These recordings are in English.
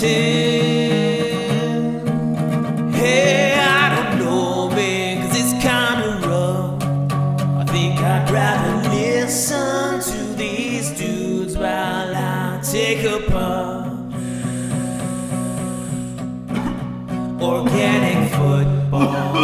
Hey, I don't know, man, 'cause it's kinda rough. I think I'd rather listen to these dudes while I take a puff. Organic football.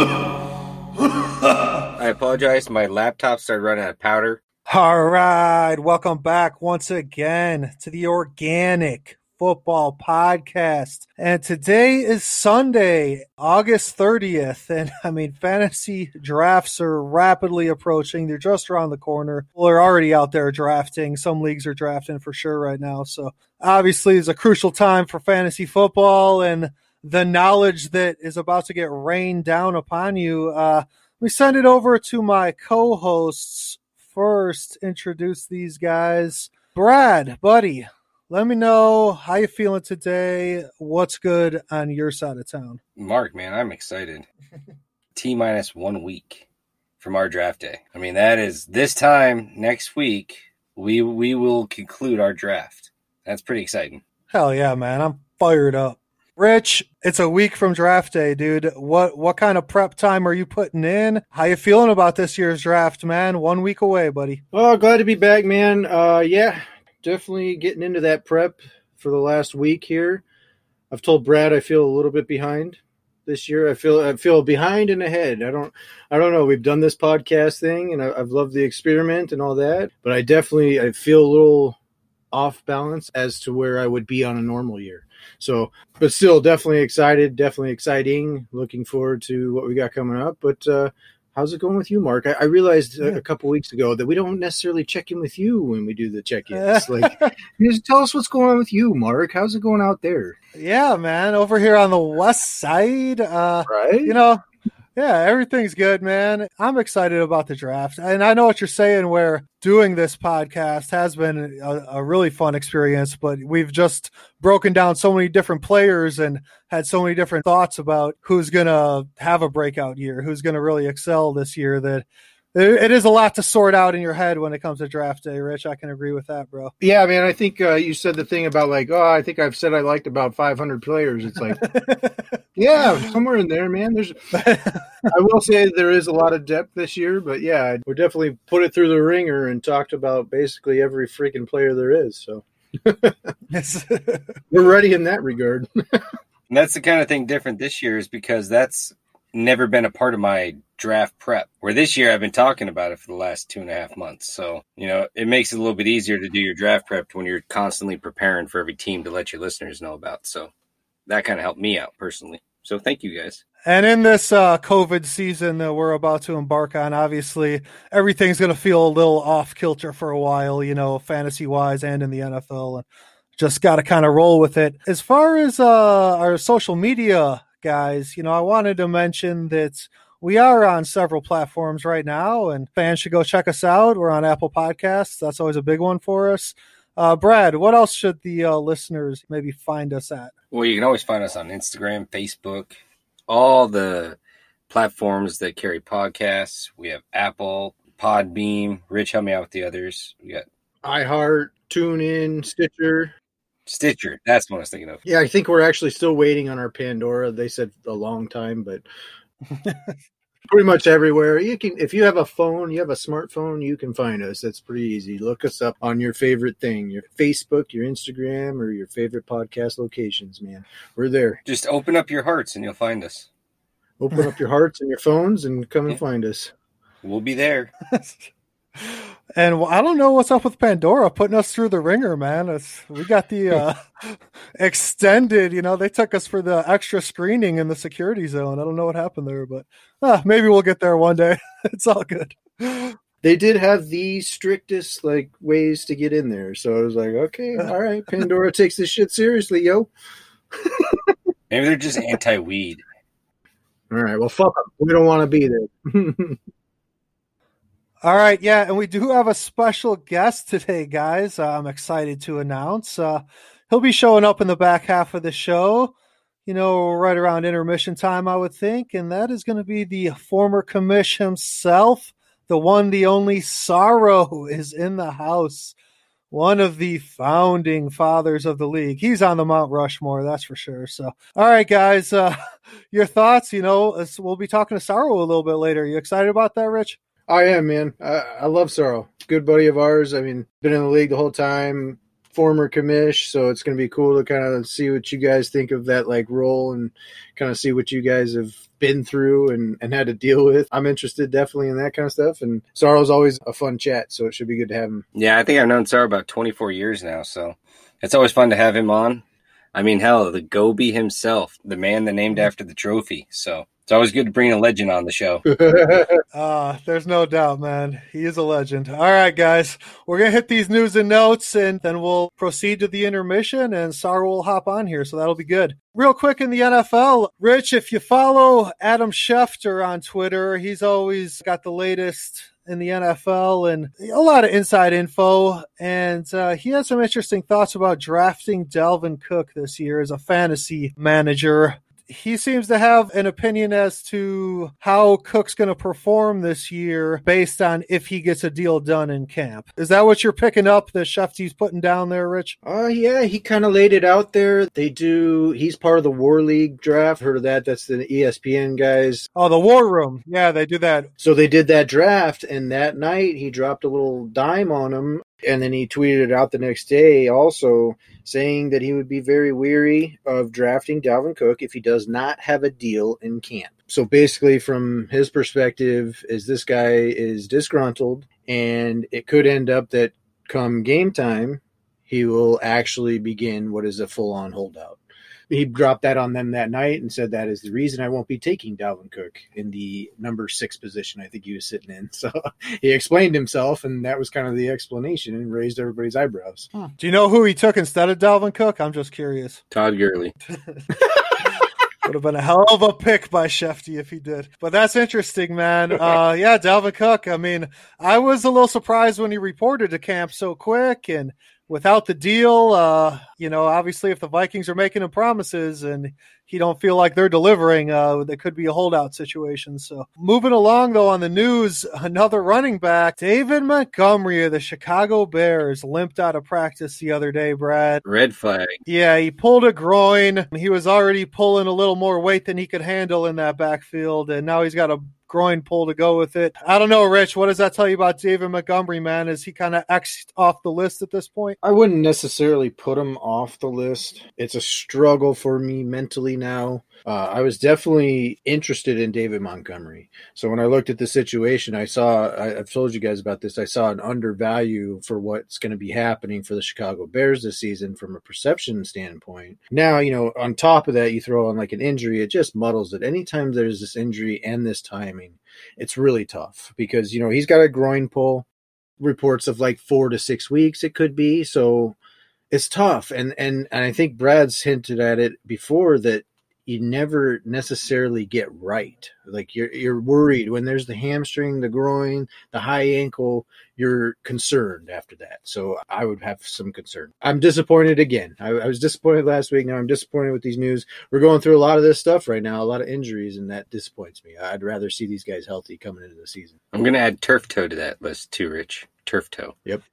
I apologize. My laptop started running out of powder. All right, welcome back once again to the Organic Football Podcast. And today is Sunday, August 30th. And I mean, fantasy drafts are rapidly approaching. They're just around the corner. Well, they're already out there drafting. Some leagues are drafting for sure right now. So obviously, it's a crucial time for fantasy football and the knowledge that is about to get rained down upon you. Uh, we send it over to my co-hosts first introduce these guys brad buddy let me know how you feeling today what's good on your side of town Mark, man, I'm excited. T minus one week from our draft day. I mean, that is this time next week. We we will conclude our draft. That's pretty exciting. hell yeah man i'm fired up rich it's a week from draft day dude what what kind of prep time are you putting in how you feeling about this year's draft man one week away buddy Oh, glad to be back, man. Uh, yeah, definitely getting into that prep for the last week here. I've told Brad I feel a little bit behind this year. I feel I feel behind and ahead. I don't I don't know. We've done this podcast thing, and I, I've loved the experiment and all that, but I definitely I feel a little off balance as to where I would be on a normal year. So, but still, definitely excited, definitely exciting. Looking forward to what we got coming up. But uh, how's it going with you, Mark? I, I realized a, a couple weeks ago that we don't necessarily check in with you when we do the check-ins. Like, just tell us what's going on with you, Mark. How's it going out there? yeah man over here on the west side uh Right? you know, yeah, everything's good, man. I'm excited about the draft. And I know what you're saying, where doing this podcast has been a, a really fun experience, but we've just broken down so many different players and had so many different thoughts about who's going to have a breakout year, who's going to really excel this year that it it is a lot to sort out in your head when it comes to draft day, Rich. I can agree with that, bro. yeah, man. I think uh, you said the thing about like, oh, I think I've said I liked about 500 players. It's like, yeah, somewhere in there, man. There's, I will say there is a lot of depth this year, but yeah, we're definitely put it through the ringer and talked about basically every freaking player there is. So It's- we're ready in that regard. And that's the kind of thing different this year is because that's never been a part of my draft prep. Where this year I've been talking about it for the last two and a half months. So, you know, it makes it a little bit easier to do your draft prep when you're constantly preparing for every team to let your listeners know about. So that kind of helped me out personally. So thank you guys. And in this uh, COVID season that we're about to embark on, obviously everything's going to feel a little off kilter for a while, you know, fantasy wise and in the NFL, and just got to kind of roll with it. As far as uh, our social media guys, you know, I wanted to mention that we are on several platforms right now, and fans should go check us out. We're on Apple Podcasts. That's always a big one for us. Uh, Brad, what else should the uh, listeners maybe find us at? Well, you can always find us on Instagram, Facebook, all the platforms that carry podcasts. We have Apple, Podbean. Rich, help me out with the others. We got iHeart, TuneIn, Stitcher. Stitcher. That's what I was thinking of. Yeah, I think we're actually still waiting on our Pandora. They said a long time, but pretty much everywhere. You can if you have a phone, you have a smartphone, you can find us. That's pretty easy. Look us up on your favorite thing, your Facebook, your Instagram, or your favorite podcast locations, man. We're there. Just open up your hearts and you'll find us. Open up your hearts and your phones and come and find us. We'll be there. And well, I don't know what's up with Pandora putting us through the ringer, man. It's, we got the uh, extended, you know, they took us for the extra screening in the security zone. I don't know what happened there, but uh, maybe we'll get there one day. it's all good. They did have the strictest like ways to get in there, so I was like, okay, all right, Pandora takes this shit seriously, yo. Maybe they're just anti weed. All right, well, fuck 'em. We don't want to be there. All right, yeah, and we do have a special guest today, guys. Uh, I'm excited to announce. Uh, he'll be showing up in the back half of the show, you know, right around intermission time, I would think, and that is going to be the former commish himself, the one, the only Saro is in the house. one of the founding fathers of the league. He's on the Mount Rushmore, that's for sure. So, all right, guys, uh, your thoughts? You know, we'll be talking to Saro a little bit later. You excited about that, Rich? Oh, I am, man. I, I love Saro. Good buddy of ours. I mean, been in the league the whole time former commish, so it's going to be cool to kind of see what you guys think of that like role and kind of see what you guys have been through and, and had to deal with. I'm interested definitely in that kind of stuff. And Saro's always a fun chat, so it should be good to have him. Yeah, I think I've known Saro about 24 years now, so it's always fun to have him on. I mean, hell, the Goby himself, the man that named mm-hmm. after the trophy. So it's always good to bring a legend on the show. uh, there's no doubt, man. He is a legend. All right, guys. We're going to hit these news and notes, and then we'll proceed to the intermission, and Sarah will hop on here, so that'll be good. Real quick in the NFL, Rich, if you follow Adam Schefter on Twitter, he's always got the latest in the NFL and a lot of inside info. And uh, he had some interesting thoughts about drafting Dalvin Cook this year as a fantasy manager he seems to have an opinion as to how Cook's going to perform this year based on if he gets a deal done in camp. Is that what you're picking up that Schefty's putting down there, Rich? Oh, uh, yeah. He kind of laid it out there. They do, he's part of the War League draft. Heard of that? That's the ESPN guys. Oh, the War Room. Yeah, they do that. So they did that draft, and that night he dropped a little dime on him and then he tweeted it out the next day also saying that he would be very weary of drafting Dalvin Cook if he does not have a deal in camp. So basically, from his perspective, is this guy is disgruntled, and it could end up that come game time, he will actually begin what is a full on holdout he dropped that on them that night and said that is the reason I won't be taking Dalvin Cook in the number six position. I think he was sitting in. So he explained himself, and that was kind of the explanation and raised everybody's eyebrows. Huh. Do you know who he took instead of Dalvin Cook? I'm just curious. Todd Gurley. Would have been a hell of a pick by Schefty if he did. But that's interesting, man. Uh, yeah, Dalvin Cook. I mean, I was a little surprised when he reported to camp so quick, and without the deal, uh, you know, obviously if the Vikings are making him promises and he don't feel like they're delivering, uh, there could be a holdout situation. So moving along though on the news, another running back, David Montgomery of the Chicago Bears limped out of practice the other day, Brad. Red flag. Yeah, he pulled a groin. He was already pulling a little more weight than he could handle in that backfield. And now he's got a groin pull to go with it. I don't know, Rich. What does that tell you about David Montgomery, man? Is he kind of X'd off the list at this point? I wouldn't necessarily put him off the list. It's a struggle for me mentally now. Uh, I was definitely interested in David Montgomery. So when I looked at the situation, I saw, I, have told you guys about this, I saw an undervalue for what's going to be happening for the Chicago Bears this season from a perception standpoint. Now, you know, on top of that, you throw on like an injury, it just muddles it. Anytime there's this injury and this timing, it's really tough because, you know, he's got a groin pull, reports of like four to six weeks, it could be. So, it's tough and and and I think Brad's hinted at it before that you never necessarily get right. Like you're you're worried when there's the hamstring, the groin, the high ankle, you're concerned after that. So I would have some concern. I'm disappointed again. I, I was disappointed last week. Now I'm disappointed with these news. We're going through a lot of this stuff right now, a lot of injuries, and that disappoints me. I'd rather see these guys healthy coming into the season. I'm gonna add turf toe to that list too, Rich. Turf toe. Yep.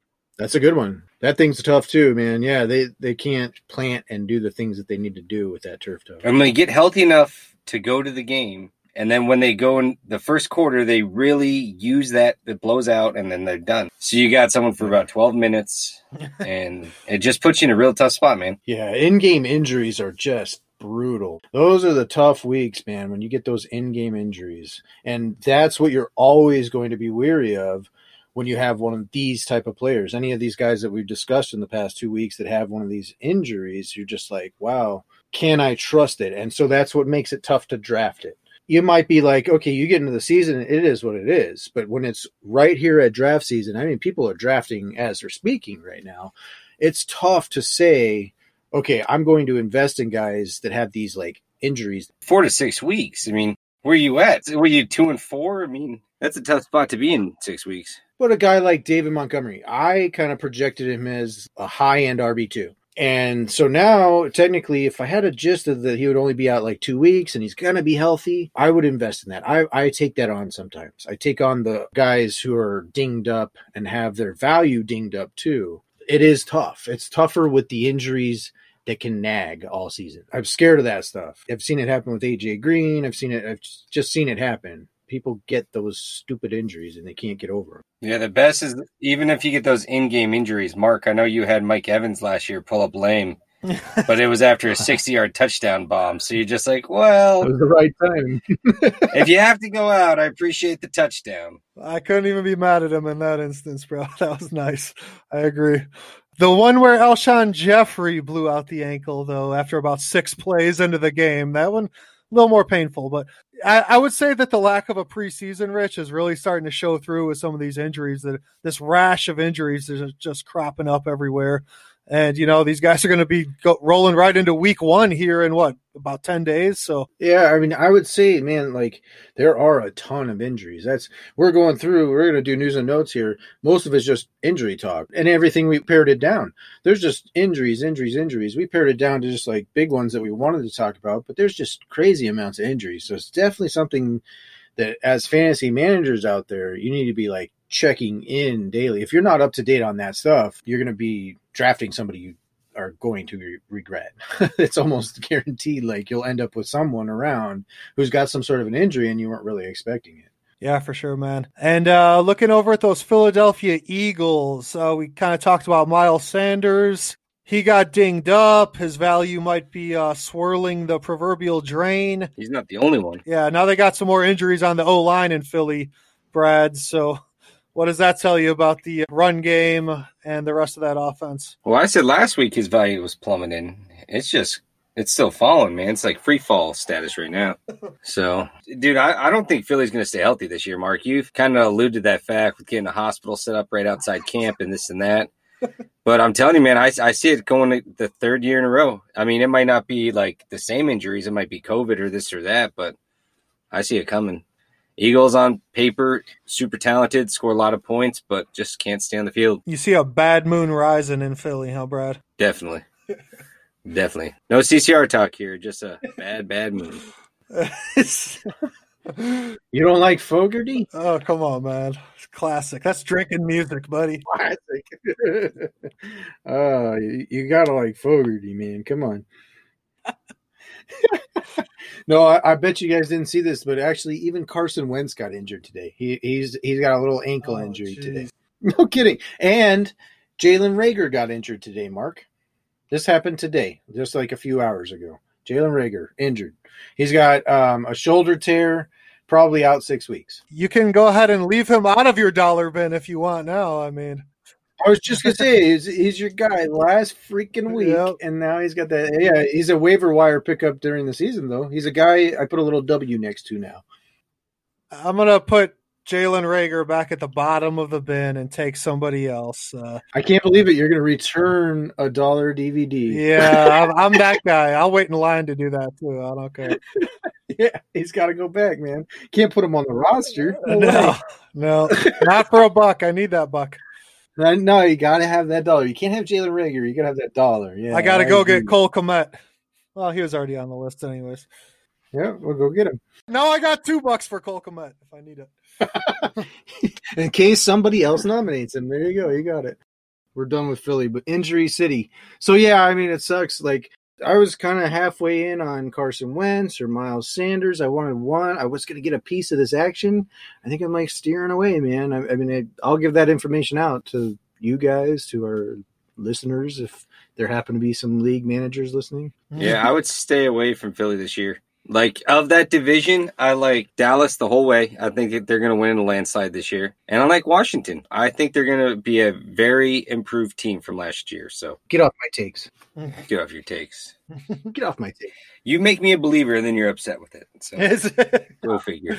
That's a good one. That thing's tough too, man. Yeah, they they can't plant and do the things that they need to do with that turf toe. And they get healthy enough to go to the game, and then when they go in the first quarter, they really use that that blows out, and then they're done. So you got someone for about twelve minutes, and it just puts you in a real tough spot, man. Yeah, in-game injuries are just brutal. Those are the tough weeks, man, when you get those in game injuries. And that's what you're always going to be weary of when you have one of these type of players. Any of these guys that we've discussed in the past two weeks that have one of these injuries, you're just like, wow, can I trust it? And so that's what makes it tough to draft it. You might be like, okay, you get into the season, it is what it is. But when it's right here at draft season, I mean, people are drafting as they're speaking right now. It's tough to say, okay, I'm going to invest in guys that have these like injuries. Four to six weeks. I mean, where you at? Were you two and four? I mean, that's a tough spot to be in six weeks. But a guy like David Montgomery, I kind of projected him as a high end RB2. And so now, technically, if I had a gist of that he would only be out like two weeks and he's going to be healthy, I would invest in that. I, I take that on sometimes. I take on the guys who are dinged up and have their value dinged up too it is tough. It's tougher with the injuries that can nag all season. I'm scared of that stuff. I've seen it happen with AJ Green. I've seen it. I've just seen it happen. People get those stupid injuries and they can't get over them. Yeah, the best is even if you get those in-game injuries. Mark, I know you had Mike Evans last year pull up lame, but it was after a 60-yard touchdown bomb. So you're just like, well, It was the right time. if you have to go out, I appreciate the touchdown. I couldn't even be mad at him in that instance, bro. That was nice. I agree. The one where Alshon Jeffery blew out the ankle, though, after about six plays into the game, that one a little more painful. But I, I would say that the lack of a preseason, Rich, is really starting to show through with some of these injuries. That this rash of injuries is just cropping up everywhere. And you know these guys are going to be go, rolling right into week one here in what about ten days. So Yeah, I mean, I would say, man, like there are a ton of injuries. That's we're going through. We're going to do news and notes here. Most of it's just injury talk, and everything we pared it down. There's just injuries, injuries, injuries. We pared it down to just like big ones that we wanted to talk about, but there's just crazy amounts of injuries. So it's definitely something that, as fantasy managers out there, you need to be like checking in daily. If you're not up to date on that stuff, you're going to be drafting somebody you are going to re- regret. it's almost guaranteed like you'll end up with someone around who's got some sort of an injury and you weren't really expecting it. Yeah, for sure, man. And uh, looking over at those Philadelphia Eagles, uh, we kind of talked about Miles Sanders. He got dinged up. His value might be uh, swirling the proverbial drain. He's not the only one. Yeah, now they got some more injuries on the O line in Philly, Brad. So, what does that tell you about the run game and the rest of that offense? Well, I said last week his value was plummeting. It's just it's still falling, man. It's like free fall status right now. So, dude, I, I don't think Philly's going to stay healthy this year, Mark. You've kind of alluded to that fact with getting a hospital set up right outside camp and this and that. But I'm telling you, man, I, I see it going the third year in a row. I mean, it might not be like the same injuries. It might be COVID or this or that, but I see it coming. Eagles on paper, super talented, score a lot of points, but just can't stay on the field. You see a bad moon rising in Philly, huh, Brad? Definitely. Definitely. No CCR talk here, just a bad, bad moon. You don't like Fogerty? oh, come on, man. It's classic. That's drinking music, buddy. Classic. oh, you, you gotta like Fogerty, man. Come on. no, I, I bet you guys didn't see this, but actually, even Carson Wentz got injured today. He, he's he's got a little ankle Oh, injury geez. today. No kidding. And Jalen Reagor got injured today. Mark, this happened today, just like a few hours ago. Jalen Reagor injured. He's got um, a shoulder tear, probably out six weeks. You can go ahead and leave him out of your dollar bin if you want now. I mean, I was just gonna say he's, he's your guy last freaking week, Yep. and now he's got that. Yeah, he's a waiver wire pickup during the season though. He's a guy I put a little W next to now. I'm going to put Jalen Reagor back at the bottom of the bin and take somebody else. Uh, I can't believe it. You're gonna return a dollar DVD. yeah, I'm, I'm that guy. I'll wait in line to do that too. I don't care. yeah, he's got to go back, man. Can't put him on the roster. No, No, no, not for a buck. I need that buck. No, you got to have that dollar. You can't have Jalen Reagor. You got to have that dollar. Yeah, I got to go get Cole Kmet. Well, he was already on the list, anyways. Yeah, we'll go get him No, I got two bucks for Cole Kmet if I need it. in case somebody else nominates him. There you go. You got it. We're done with Philly, but injury city. So yeah, I mean it sucks. Like I was kind of halfway in on Carson Wentz or Miles Sanders. I wanted one. I was going to get a piece of this action. I think I'm like steering away, man. I, I mean, I, I'll give that information out to you guys, to our listeners, if there happen to be some league managers listening. Yeah, I would stay away from Philly this year. Like of that division, I like Dallas the whole way. I think they're going to win in a landslide this year, and I like Washington. I think they're going to be a very improved team from last year. So Get off my takes. get off your takes. Get off my takes. You make me a believer, and then you're upset with it. So go figure.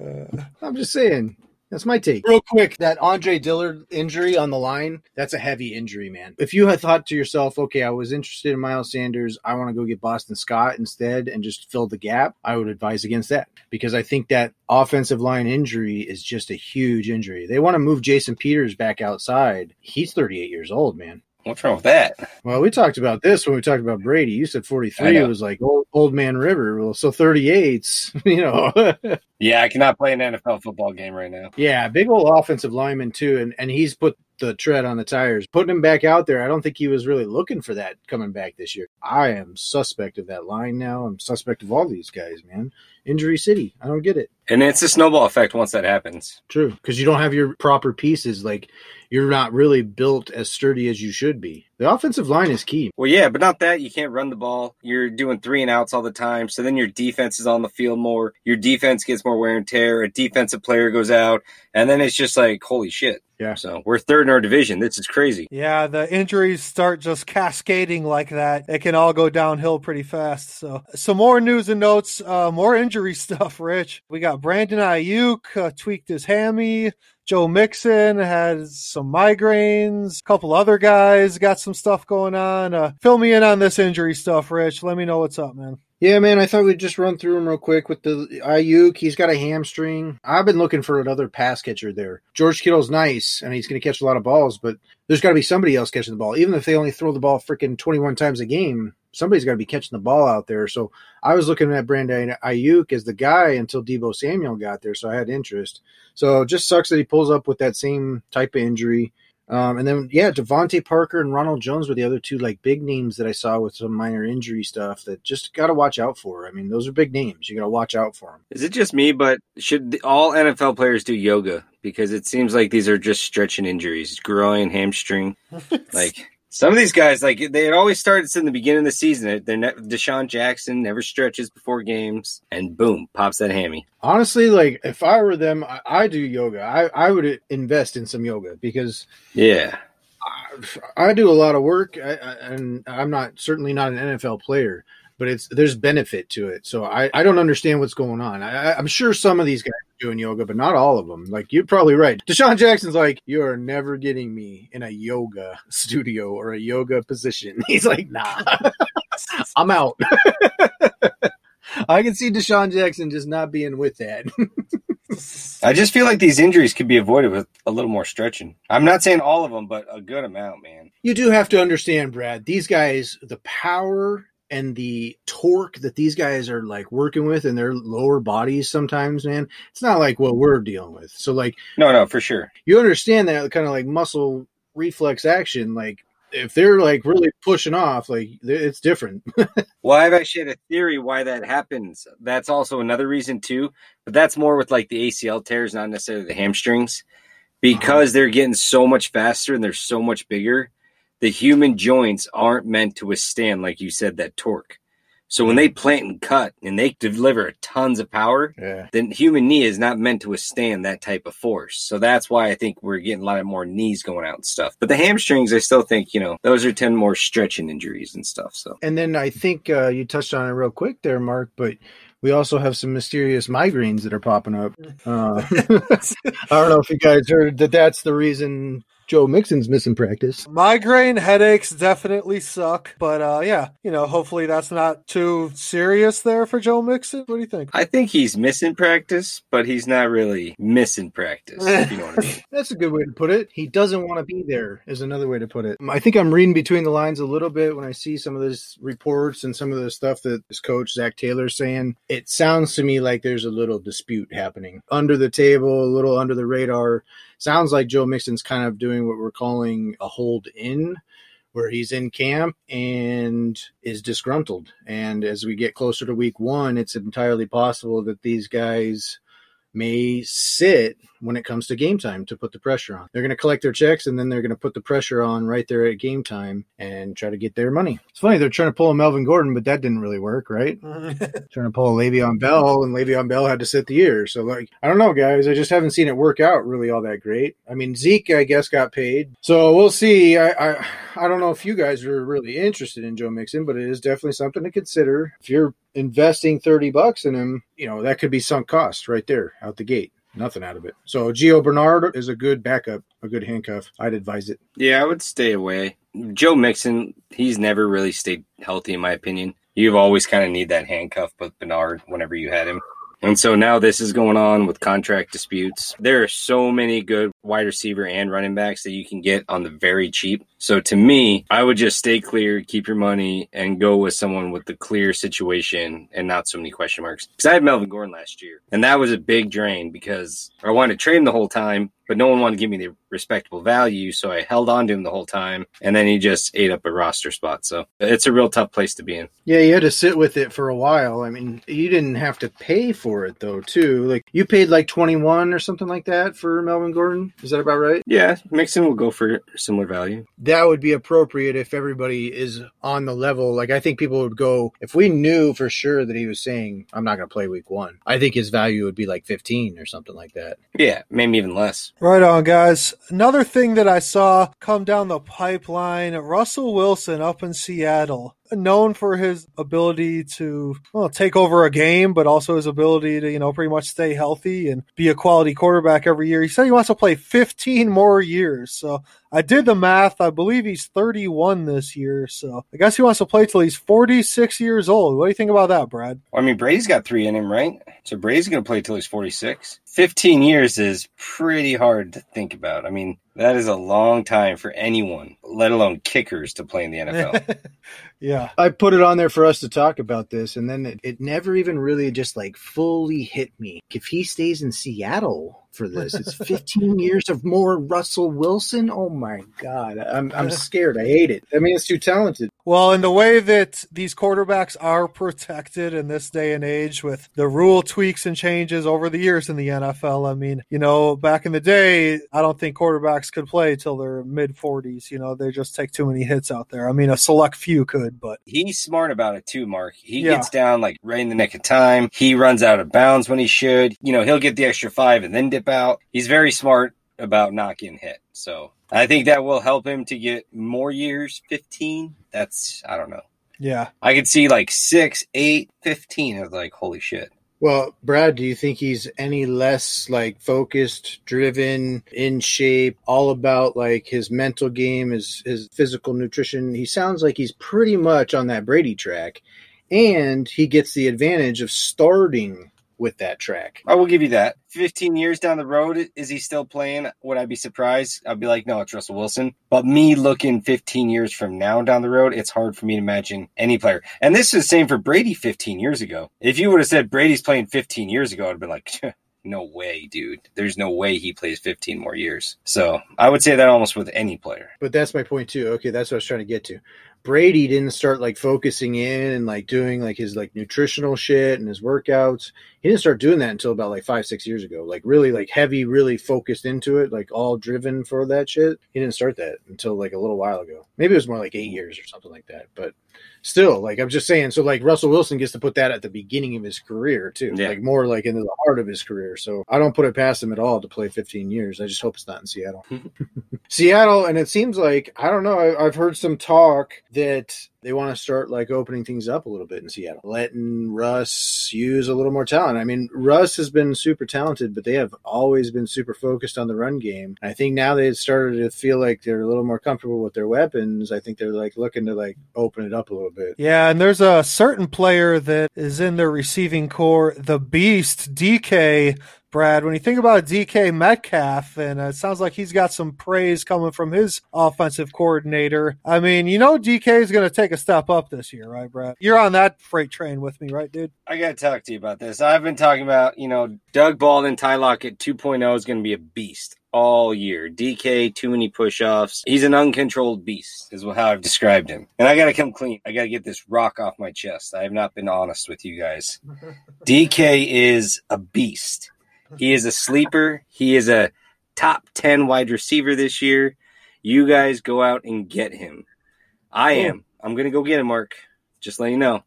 Uh, I'm just saying. That's my take. Real quick, that Andre Dillard injury on the line, that's a heavy injury, man. If you had thought to yourself, okay, I was interested in Miles Sanders, I want to go get Boston Scott instead and just fill the gap, I would advise against that because I think that offensive line injury is just a huge injury. They want to move Jason Peters back outside. He's 38 years old, man. What's wrong with that? Well, we talked about this when we talked about Brady. You said 43 know. was like old, old man river. Well, so 38's, you know. Yeah, I cannot play an NFL football game right now. Yeah, big old offensive lineman too, and and he's put the tread on the tires. Putting him back out there, I don't think he was really looking for that coming back this year. I am suspect of that line now. I'm suspect of all these guys, man. Injury City. I don't get it. And it's a snowball effect once that happens. True, because you don't have your proper pieces. Like you're not really built as sturdy as you should be. The offensive line is key. Well, yeah, but not that. You can't run the ball. You're doing three and outs all the time. So then your defense is on the field more. Your defense gets more wear and tear. A defensive player goes out. And then it's just like, holy shit. Yeah. So we're third in our division. This is crazy. Yeah, the injuries start just cascading like that. It can all go downhill pretty fast. So, some more news and notes, uh, more injury stuff, Rich. We got Brandon Aiyuk uh, tweaked his hammy. Joe Mixon has some migraines. A couple other guys got some stuff going on. Uh, fill me in on this injury stuff, Rich. Let me know what's up, man. Yeah, man, I thought we'd just run through him real quick with the Aiyuk. He's got a hamstring. I've been looking for another pass catcher there. George Kittle's nice, and he's going to catch a lot of balls, but there's got to be somebody else catching the ball. Even if they only throw the ball freaking 21 times a game, somebody's got to be catching the ball out there. So I was looking at Brandon Aiyuk as the guy until Deebo Samuel got there, so I had interest. So just sucks that he pulls up with that same type of injury. Um, and then yeah, DeVante Parker and Ronald Jones were the other two like big names that I saw with some minor injury stuff that just got to watch out for. I mean, those are big names. You got to watch out for them. Is it just me, but should the, all NFL players do yoga? Because it seems like these are just stretching injuries, groin, hamstring. like some of these guys, like they always start in the beginning of the season. They're ne- DeSean Jackson never stretches before games, and boom, pops that hammy. Honestly, like if I were them, I, I do yoga. I, I would invest in some yoga because Yeah, I, I do a lot of work, I, and I'm not certainly not an NFL player, but it's there's benefit to it. So I, I don't understand what's going on. I, I'm sure some of these guys doing yoga, but not all of them. Like you're probably right. DeSean Jackson's like, you are never getting me in a yoga studio or a yoga position. He's like, nah, I'm out. I can see DeSean Jackson just not being with that. I just feel like these injuries could be avoided with a little more stretching. I'm not saying all of them, but a good amount, man. you do have to understand, Brad. These guys, the power and the torque that these guys are like working with in their lower bodies sometimes, man, it's not like what we're dealing with. So, like, No, no, for sure. you understand that kind of like muscle reflex action. Like, if they're like really pushing off, like, it's different. Well, I've actually had a theory why that happens. That's also another reason too, but that's more with like the ACL tears, not necessarily the hamstrings, uh-huh. because they're getting so much faster and they're so much bigger. The human joints aren't meant to withstand, like you said, that torque. So when they plant and cut and they deliver tons of power, yeah. the human knee is not meant to withstand that type of force. So that's why I think we're getting a lot of more knees going out and stuff. But the hamstrings, I still think, you know, those are 10 more stretching injuries and stuff. So And then I think uh, you touched on it real quick there, Mark, but we also have some mysterious migraines that are popping up. Uh, I don't know if you guys heard that that's the reason Joe Mixon's missing practice. Migraine headaches definitely suck, but uh, yeah, you know, hopefully that's not too serious there for Joe Mixon. What do you think? I think he's missing practice, but he's not really missing practice, if you know what I mean. That's a good way to put it. He doesn't want to be there, is another way to put it. I think I'm reading between the lines a little bit when I see some of these reports and some of the stuff that this coach, Zac Taylor's saying. It sounds to me like there's a little dispute happening under the table, a little under the radar. Sounds like Joe Mixon's kind of doing what we're calling a hold in, where he's in camp and is disgruntled. And as we get closer to week one, it's entirely possible that these guys may sit when it comes to game time to put the pressure on. They're going to collect their checks and then they're going to put the pressure on right there at game time and try to get their money. It's funny they're trying to pull a Melvin Gordon, but that didn't really work, right? trying to pull a Le'Veon Bell, and Le'Veon Bell had to sit the year. So, like, I don't know, guys. I just haven't seen it work out really all that great. I mean, Zeke, I guess, got paid, so we'll see. I, I, I don't know if you guys are really interested in Joe Mixon, but it is definitely something to consider. If you're investing thirty bucks in him, you know that could be sunk cost right there out the gate. Nothing out of it. So Gio Bernard is a good backup, a good handcuff. I'd advise it. Yeah, I would stay away. Joe Mixon, he's never really stayed healthy, in my opinion. You've always kind of need that handcuff with Bernard whenever you had him. And so now this is going on with contract disputes. There are so many good wide receiver and running backs that you can get on the very cheap. So to me, I would just stay clear, keep your money, and go with someone with the clear situation and not so many question marks. Because I had Melvin Gordon last year, and that was a big drain because I wanted to trade him the whole time, but no one wanted to give me the respectable value. So I held on to him the whole time. And then he just ate up a roster spot. So it's a real tough place to be in. Yeah, you had to sit with it for a while. I mean, you didn't have to pay for it though, too. Like you paid like twenty one or something like that for Melvin Gordon. Is that about right? Yeah, Mixon will go for similar value. That would be appropriate if everybody is on the level. Like I think people would go if we knew for sure that he was saying I'm not going to play week one. I think his value would be like fifteen or something like that. Yeah, maybe even less. Right on, guys. Another thing that I saw come down the pipeline Russell Wilson up in Seattle known for his ability to well, take over a game, but also his ability to, you know, pretty much stay healthy and be a quality quarterback every year. He said he wants to play 15 more years. So I did the math. I believe he's 31 this year. So I guess he wants to play till he's 46 years old. What do you think about that, Brad? Well, I mean, Brady's got three in him, right? So Brady's going to play till he's 46. 15 years is pretty hard to think about. I mean, that is a long time for anyone, let alone kickers, to play in the NFL. yeah. I put it on there for us to talk about this, and then it, it never even really just like fully hit me. If he stays in Seattle for this, it's 15 years of more Russell Wilson. Oh my God. I'm, I'm scared. I hate it. I mean, it's too talented. Well, in the way that these quarterbacks are protected in this day and age with the rule tweaks and changes over the years in the NFL, I mean, you know, back in the day, I don't think quarterbacks could play till their mid 40s. You know, they just take too many hits out there. I mean, a select few could, but he's smart about it too, Mark. He Yeah. gets down like right in the nick of time. He runs out of bounds when he should. You know, he'll get the extra five and then dip out. He's very smart about not getting hit. So I think that will help him to get more years. 15. That's, I don't know. yeah. I could see like six, eight, 15. I was like, holy shit. Well, Brad, do you think he's any less like focused, driven, in shape, all about like his mental game, his his physical nutrition? He sounds like he's pretty much on that Brady track, and he gets the advantage of starting with that track. I will give you that. 15 years down the road, is he still playing? Would I be surprised? I'd be like, no, it's Russell Wilson. But me looking 15 years from now down the road, it's hard for me to imagine any player. And this is the same for Brady 15 years ago. If you would have said Brady's playing 15 years ago, I'd have been like, no way, dude. There's no way he plays 15 more years. So I would say that almost with any player. But that's my point too. Okay, that's what I was trying to get to. Brady didn't start like focusing in and like doing like his like nutritional shit and his workouts. He didn't start doing that until about like five, six years ago. Like really like heavy, really focused into it, like all driven for that shit. He didn't start that until like a little while ago. Maybe it was more like eight mm. years or something like that. But still, like I'm just saying, so like Russell Wilson gets to put that at the beginning of his career too. Yeah. Like more like into the heart of his career. So I don't put it past him at all to play 15 years. I just hope it's not in Seattle. Seattle, and it seems like I don't know. I, I've heard some talk that they want to start like opening things up a little bit in Seattle, letting Russ use a little more talent. I mean, Russ has been super talented, but they have always been super focused on the run game. I think now they've started to feel like they're a little more comfortable with their weapons. I think they're like looking to like open it up a little bit. Yeah, and there's a certain player that is in their receiving corps, the beast, DK. Brad, when you think about DK Metcalf, and uh, it sounds like he's got some praise coming from his offensive coordinator. I mean, you know, DK is going to take a step up this year, right, Brad? You're on that freight train with me, right, dude? I got to talk to you about this. I've been talking about, you know, Doug Baldwin, Ty Lockett 2.0 is going to be a beast all year. DK, too many push offs. He's an uncontrolled beast, is how I've described him. And I got to come clean. I got to get this rock off my chest. I have not been honest with you guys. DK is a beast. He is a sleeper. He is a top 10 wide receiver this year. You guys go out and get him. I am. I'm going to go get him, Mark. Just let you know.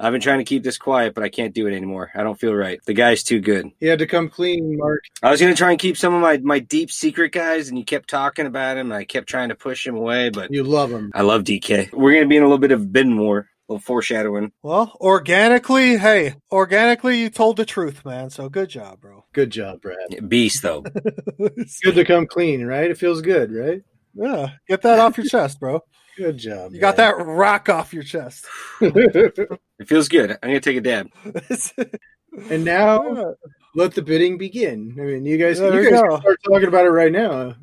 I've been trying to keep this quiet, but I can't do it anymore. I don't feel right. The guy's too good. He had to come clean, Mark. I was going to try and keep some of my, my deep secret guys, and you kept talking about him, and I kept trying to push him away, but You love him. I love DK. We're going to be in a little bit of bidding war, little foreshadowing. Well, organically, hey, organically, you told the truth, man. So good job, bro. Good job, Brad. Beast, though. Good to come clean, right? It feels good, right? yeah, get that off your chest, bro. Good job. You got that rock off your chest. It feels good. I'm going to take a dab. and now let the bidding begin. I mean, you guys, There you guys go. start talking about it right now.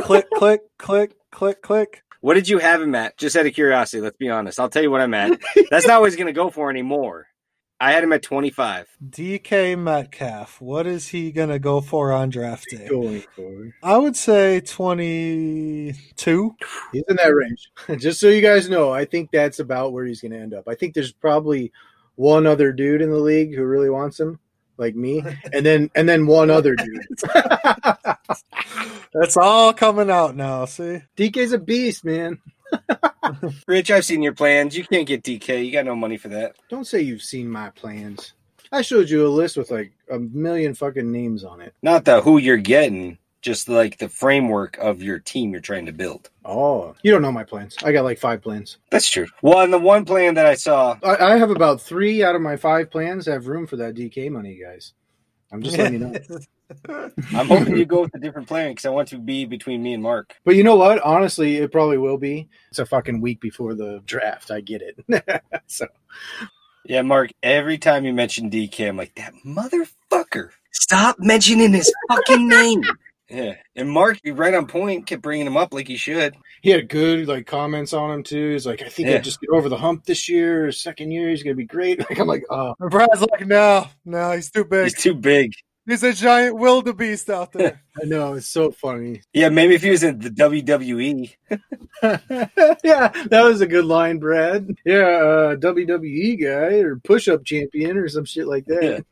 click, click, click, click, click. What did you have him at? Just out of curiosity, let's be honest. I'll tell you what I'm at. That's not what he's going to go for anymore. I had him at 25. DK Metcalf. What is he going to go for on draft day? Going for. I would say 22. He's in that range. Just so you guys know, I think that's about where he's going to end up. I think there's probably one other dude in the league who really wants him, like me, and then and then one other dude. That's all coming out now. See? DK's a beast, man. Rich, I've seen your plans. You can't get DK. You got no money for that. Don't say you've seen my plans. I showed you a list with like a million fucking names on it. Not the who you're getting, just like the framework of your team you're trying to build. Oh, you don't know my plans. I got like five plans. That's true. Well, and the one plan that I saw, I, I have about three out of my five plans have room for that DK money, guys. I'm just letting you know. I'm hoping you go with a different plan because I want to be between me and Mark. But you know what? Honestly, it probably will be. It's a fucking week before the draft. I get it. so Yeah, Mark, every time you mention DK, I'm like, that motherfucker. Stop mentioning his fucking name. Yeah. And Mark, you right on point, kept bringing him up like he should. he had good like comments on him too. He's like, I think Yeah. I'll just get over the hump this year. His second year, he's gonna be great. Like I'm like, oh, Brad's like, no, no, he's too big. He's too big. He's a giant wildebeest out there. I know it's so funny. Yeah, maybe if he was in the. WWE. yeah, that was a good line, Brad. Yeah, uh, WWE guy or push-up champion or some shit like that.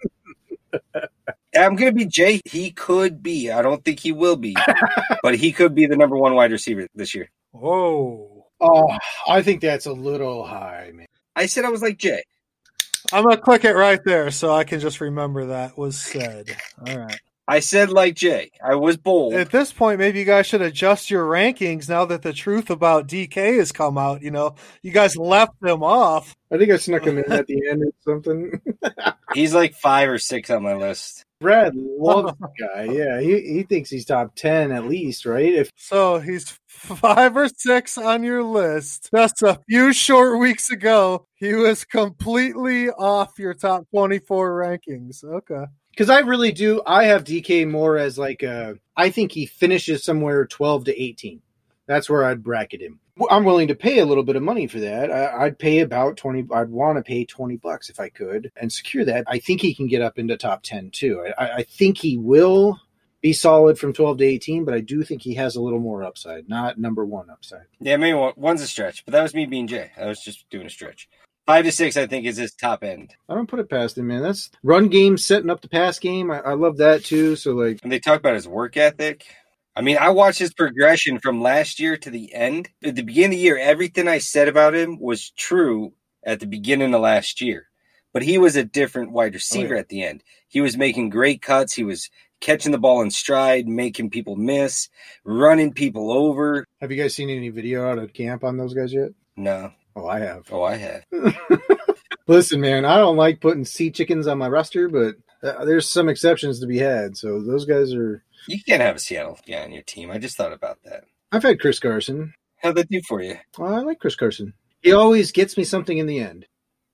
I'm going to be Jay. He could be. I don't think he will be, but he could be the number one wide receiver this year. Whoa. Oh, I think that's a little high, man. I said I was like Jay. I'm going to click it right there so I can just remember that was said. All right. I said like Jay. I was bold. At this point, maybe you guys should adjust your rankings now that the truth about DK has come out. You know, you guys left him off. I think I snuck him in at the end or something. He's like five or six on my list. Brad loves the guy. Yeah, he, he thinks he's top ten at least, right? If So he's five or six on your list. Just a few short weeks ago, he was completely off your top 24 rankings. Okay. because I really do, I have DK more as like a. I think he finishes somewhere twelve to eighteen. That's where I'd bracket him. I'm willing to pay a little bit of money for that. I, I'd pay about twenty. I'd want to pay twenty bucks if I could and secure that. I think he can get up into top ten too. I, I think he will be solid from twelve to eighteen, but I do think he has a little more upside, not number one upside. Yeah, maybe one, one's a stretch, but that was me being Jay. I was just doing a stretch. Five to six, I think, is his top end. I don't put it past him, man. That's run game setting up the pass game. I, I love that too. So like, And they talk about his work ethic. I mean, I watched his progression from last year to the end. At the beginning of the year, everything I said about him was true at the beginning of last year. But he was a different wide receiver yeah. at the end. He was making great cuts. He was catching the ball in stride, making people miss, running people over. have you guys seen any video out of camp on those guys yet? No. Oh, I have. Oh, I have. Listen, man, I don't like putting sea chickens on my roster, but uh, there's some exceptions to be had. So those guys are. You can't have a Seattle guy on your team. I just thought about that. I've had Chris Carson. How'd that do for you? Well, I like Chris Carson. He always gets me something in the end,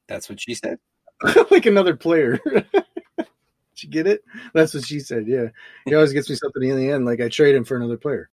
That's what she said. like another player. Did you get it? That's what she said. Yeah, he always gets me something in the end, like I trade him for another player.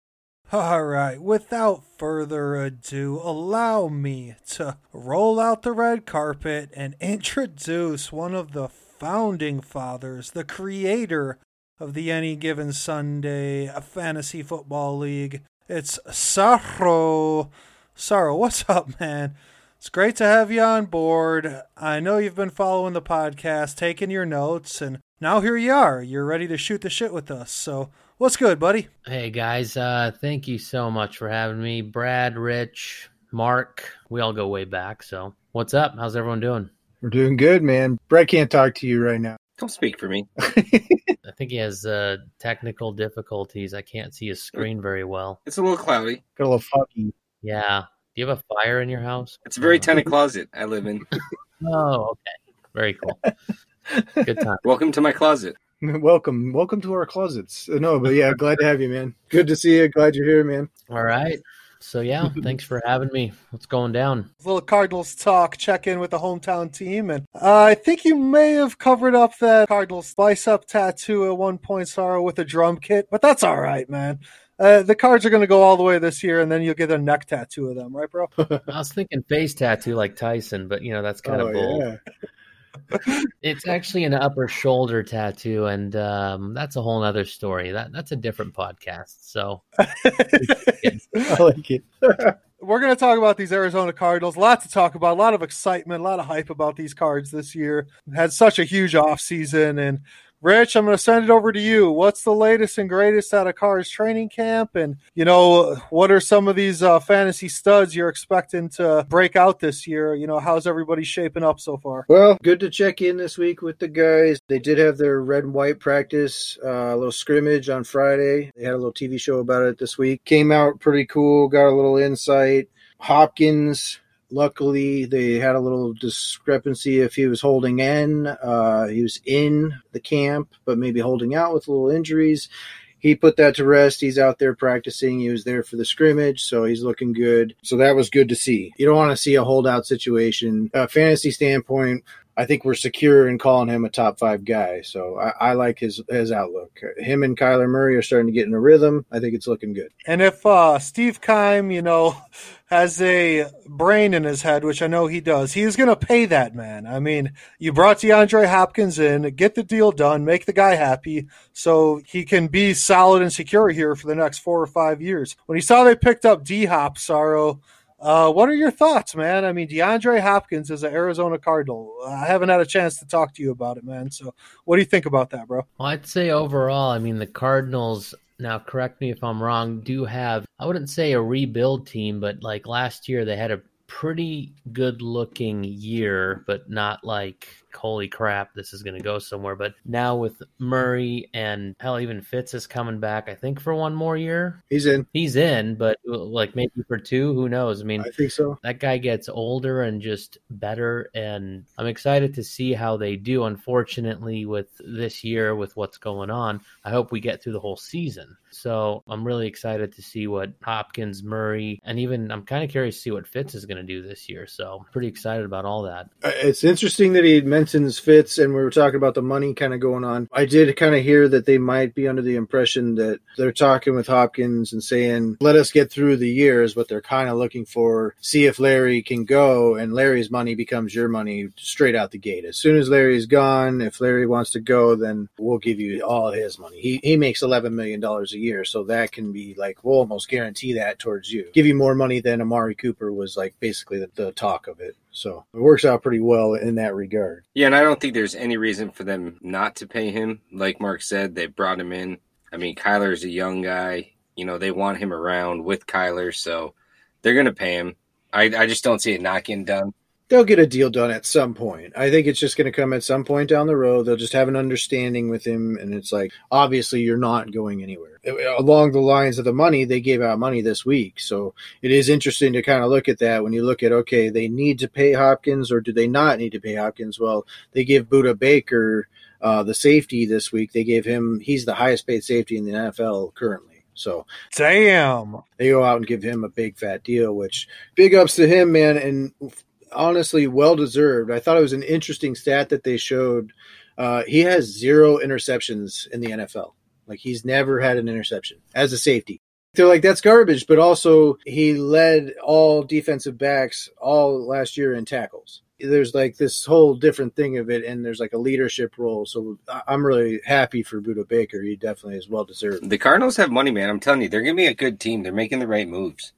All right, without further ado, allow me to roll out the red carpet and introduce one of the founding fathers, the creator of the Any Given Sunday a Fantasy Football League. It's Saro. Saro, what's up, man? It's great to have you on board. I know you've been following the podcast, taking your notes, and now here you are. You're ready to shoot the shit with us. So, what's good, buddy? Hey guys, uh, thank you so much for having me. Brad, Rich, Mark, we all go way back. So, what's up? How's everyone doing? We're doing good, man. Brett can't talk to you right now. Don't speak for me. I think he has uh, technical difficulties. I can't see his screen very well. It's a little cloudy. Got a little foggy. Yeah. Do you have a fire in your house? It's a very tiny closet I live in. Oh, okay. Very cool. Good time. Welcome to my closet. welcome, welcome to our closets. Uh, No, but yeah, glad to have you, man. Good to see you. Glad you're here, man. All right. So, yeah, thanks for having me. What's going down? A little Cardinals talk, check in with the hometown team, and uh, I think you may have covered up that Cardinals bicep tattoo at one point, Saro, with a drum kit, but that's all right, man. Uh, the cards are going to go all the way this year, and then you'll get a neck tattoo of them, right, bro? I was thinking face tattoo like Tyson, but, you know, that's kind Oh, of bold. yeah. It's actually an upper shoulder tattoo, and um, that's a whole other story. That that's a different podcast. So I like it. We're going to talk about these Arizona Cardinals. A lot to talk about, a lot of excitement, a lot of hype about these cards this year. Had such a huge offseason. And Rich, I'm going to send it over to you. What's the latest and greatest out of Cards training camp? And, you know, what are some of these uh, fantasy studs you're expecting to break out this year? You know, how's everybody shaping up so far? Well, good to check in this week with the guys. They did have their red and white practice, uh, a little scrimmage on Friday. They had a little TV show about it this week. Came out pretty cool, got a little insight. Hopkins, luckily, they had a little discrepancy if he was holding in. Uh, he was in the camp, but maybe holding out with little injuries. He put that to rest. He's out there practicing. He was there for the scrimmage, so he's looking good. So that was good to see. You don't want to see a holdout situation. A fantasy standpoint, I think we're secure in calling him a top five guy. So I, I, like his his outlook. Him and Kyler Murray are starting to get in a rhythm. I think it's looking good. And if uh, Steve Keim, you know, has a brain in his head, which I know he does, he's going to pay that man. I mean, you brought DeAndre Hopkins in, get the deal done, make the guy happy, so he can be solid and secure here for the next four or five years. When he saw they picked up D Hop, Saro uh, what are your thoughts, man? I mean, DeAndre Hopkins is an Arizona Cardinal. I haven't had a chance to talk to you about it, man. So, what do you think about that, bro? Well, I'd say overall, I mean, the Cardinals. Now, correct me if I'm wrong. Do have I wouldn't say a rebuild team, but like last year, they had a pretty good looking year, but not like holy crap, this is going to go somewhere. But now with Murray and hell, even Fitz is coming back, I think for one more year. He's in. He's in, but like maybe for two, who knows? I mean, I think so. That guy gets older and just better, and I'm excited to see how they do. Unfortunately, with this year, with what's going on, I hope we get through the whole season. So I'm really excited to see what Hopkins, Murray, and even I'm kind of curious to see what Fitz is going to do this year. So pretty excited about all that. Uh, it's interesting that he Fitz, and we were talking about the money kind of going on. I did kind of hear that they might be under the impression that they're talking with Hopkins and saying, "Let us get through the years," but they're kind of looking for see if Larry can go, and Larry's money becomes your money straight out the gate. As soon as Larry's gone, if Larry wants to go, then we'll give you all his money. He he makes eleven million dollars a year, so that can be like we'll almost guarantee that towards you. Give you more money than Amari Cooper was like basically the, the talk of it. So it works out pretty well in that regard. Yeah, and I don't think there's any reason for them not to pay him. Like Mark said, they brought him in. I mean, Kyler's a young guy. You know, they want him around with Kyler, so they're going to pay him. I, I just don't see it not getting done they'll get a deal done at some point. I think it's just going to come at some point down the road. They'll just have an understanding with him, and it's like obviously you're not going anywhere. Along the lines of the money, they gave out money this week, so it is interesting to kind of look at that when you look at okay, they need to pay Hopkins or do they not need to pay Hopkins? Well, they give Budda Baker. Uh, the safety this week, they gave him, he's the highest paid safety in the NFL currently. So damn, they go out and give him a big fat deal, which big ups to him, man. And honestly well deserved. I thought it was an interesting stat that they showed. Uh, he has zero interceptions in the NFL. Like he's never had an interception as a safety. They're like that's garbage, but also he led all defensive backs all last year in tackles. There's like this whole different thing of it, and there's like a leadership role. So I'm really happy for Budda Baker. He definitely is well deserved. The Cardinals have money, man. I'm telling you, they're gonna be a good team. They're making the right moves.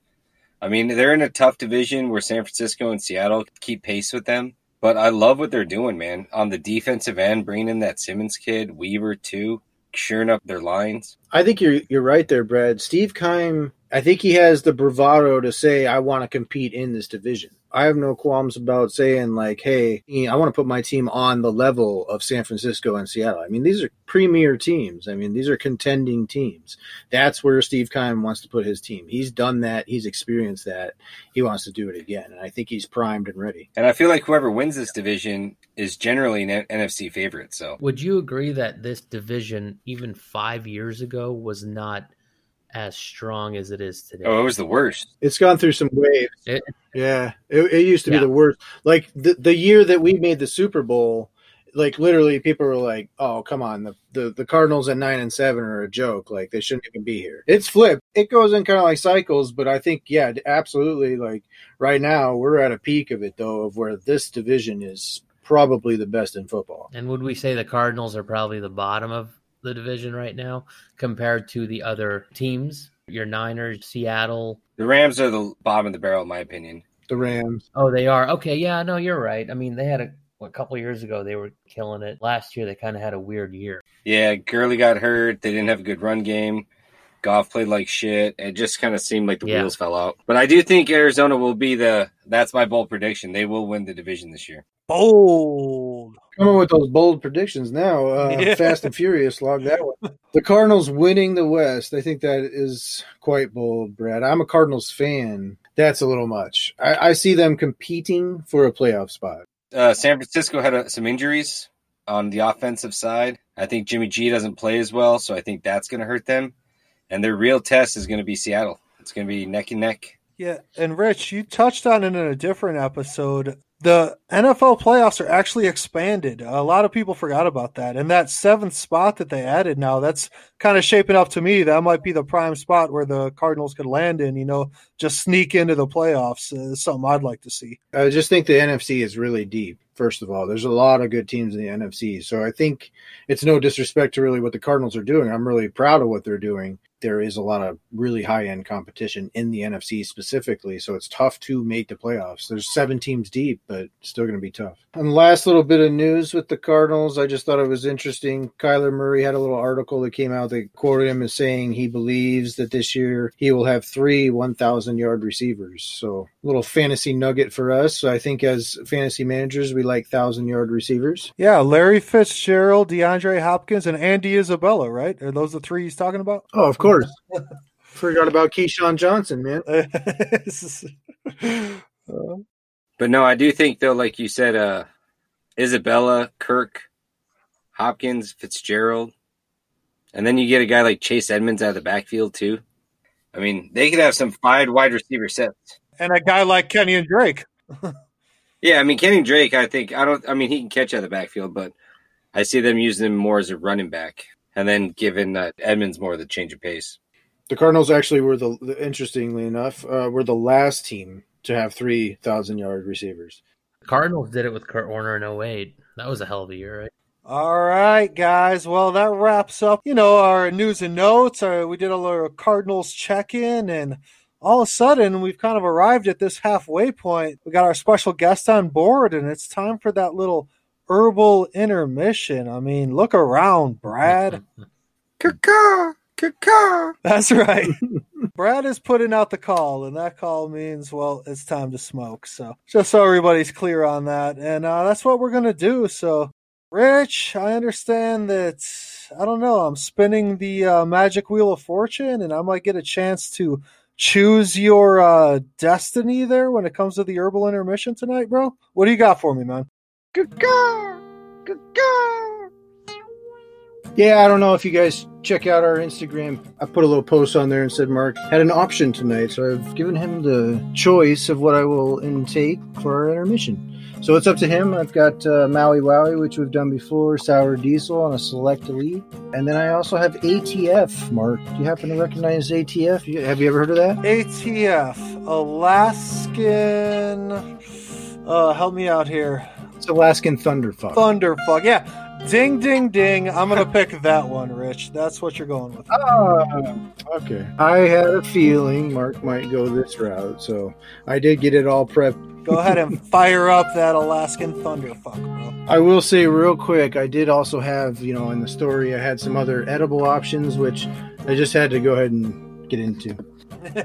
I mean, they're in a tough division where San Francisco and Seattle keep pace with them. But I love what they're doing, man. On the defensive end, bringing in that Simmons kid, Weaver too, shoring up their lines. I think you're you're right there, Brad. Steve Keim, I think he has the bravado to say, "I want to compete in this division." I have no qualms about saying like, "Hey, I want to put my team on the level of San Francisco and Seattle." I mean, these are premier teams. I mean, these are contending teams. That's where Steve Keim wants to put his team. He's done that. He's experienced that. He wants to do it again, and I think he's primed and ready. And I feel like whoever wins this division is generally an NFC favorite. So, would you agree that this division, even five years ago, was not? As strong as it is today. Oh, it was the worst. It's gone through some waves. It, yeah, it, it, used to yeah. be the worst. Like the the year that we made the Super Bowl, like literally people were like, "Oh, come on, the the, the Cardinals at nine and seven are a joke. Like they shouldn't even be here." It's flipped. It goes in kind of like cycles, but I think yeah, absolutely. Like right now, we're at a peak of it though, of where this division is probably the best in football. And would we say the Cardinals are probably the bottom of the division right now compared to the other teams? Your Niners, Seattle. The Rams are the bottom of the barrel, in my opinion. The Rams. Oh, they are. Okay, yeah, no, you're right. I mean, they had a, a couple years ago they were killing it. Last year they kind of had a weird year. Yeah, Gurley got hurt. They didn't have a good run game. Goff played like shit. It just kind of seemed like the Yeah. wheels fell out. But I do think Arizona will be the. That's my bold prediction. They will win the division this year. Bold. Coming with those bold predictions now. Uh, Yeah. Fast and Furious, log that one. The Cardinals winning the West. I think that is quite bold, Brad. I'm a Cardinals fan. That's a little much. I, I see them competing for a playoff spot. Uh, San Francisco had uh some injuries on the offensive side. I think Jimmy G doesn't play as well, so I think that's going to hurt them. And their real test is going to be Seattle. It's going to be neck and neck. Yeah, and Rich, you touched on it in a different episode. The NFL playoffs are actually expanded. A lot of people forgot about that. And that seventh spot that they added now, that's kind of shaping up to me. That might be the prime spot where the Cardinals could land in, you know, just sneak into the playoffs. Uh, something I'd like to see. I just think the NFC is really deep. First of all, there's a lot of good teams in the NFC. So I think it's no disrespect to really what the Cardinals are doing. I'm really proud of what they're doing. There is a lot of really high end competition in the NFC specifically. So it's tough to make the playoffs. There's seven teams deep, but still going to be tough. And last little bit of news with the Cardinals, I just thought it was interesting. Kyler Murray had a little article that came out that quoted him as saying he believes that this year he will have three 1,000 yard receivers. So a little fantasy nugget for us. So I think as fantasy managers, we like 1,000 yard receivers. Yeah, Larry Fitzgerald, DeAndre Hopkins, and Andy Isabella, right? Are those the three he's talking about? Oh, of course. Forgot about Keyshawn Johnson, man. Uh, But no, I do think though, like you said, uh, Isabella, Kirk, Hopkins, Fitzgerald, and then you get a guy like Chase Edmonds out of the backfield too. I mean, they could have some fine wide receiver sets. and a guy like Kenyan Drake. Yeah, I mean Kenny Drake. I think I don't. I mean he can catch out of the backfield, but I see them using him more as a running back, and then giving uh, Edmonds more of the change of pace. The Cardinals actually were the, the interestingly enough, uh, were the last team to have 3,000 yard receivers. Cardinals did it with Kurt Warner in 08. That was a hell of a year, right? All right, guys. Well, that wraps up, you know, our news and notes. Our, we did a little Cardinals check in, and all of a sudden, we've kind of arrived at this halfway point. We got our special guest on board, and it's time for that little herbal intermission. I mean, look around, Brad. Caw, caw. That's right. Brad is putting out the call, and that call means, well, it's time to smoke. So, just so everybody's clear on that. And uh, that's what we're going to do. So, Rich, I understand that, I don't know, I'm spinning the uh, magic wheel of fortune, and I might get a chance to choose your uh, destiny there when it comes to the herbal intermission tonight, bro. What do you got for me, man? Yeah, I don't know if you guys check out our Instagram. I put a little post on there and said Mark had an option tonight, so I've given him the choice of what I will intake for our intermission. So it's up to him. I've got uh, Maui Wowie, which we've done before, Sour Diesel on a Select Elite, and then I also have ATF. Mark, do you happen to recognize ATF? Have you ever heard of that? ATF, Alaskan. Uh, help me out here. It's Alaskan Thunderfuck. Thunderfuck. Yeah. Ding, ding, ding. I'm going to pick that one, Rich. That's what you're going with. Ah, okay. I had a feeling Mark might go this route, so I did get it all prepped. Go ahead and fire up that Alaskan Thunderfuck, bro. I will say real quick, I did also have, you know, in the story, I had some other edible options, which I just had to go ahead and get into.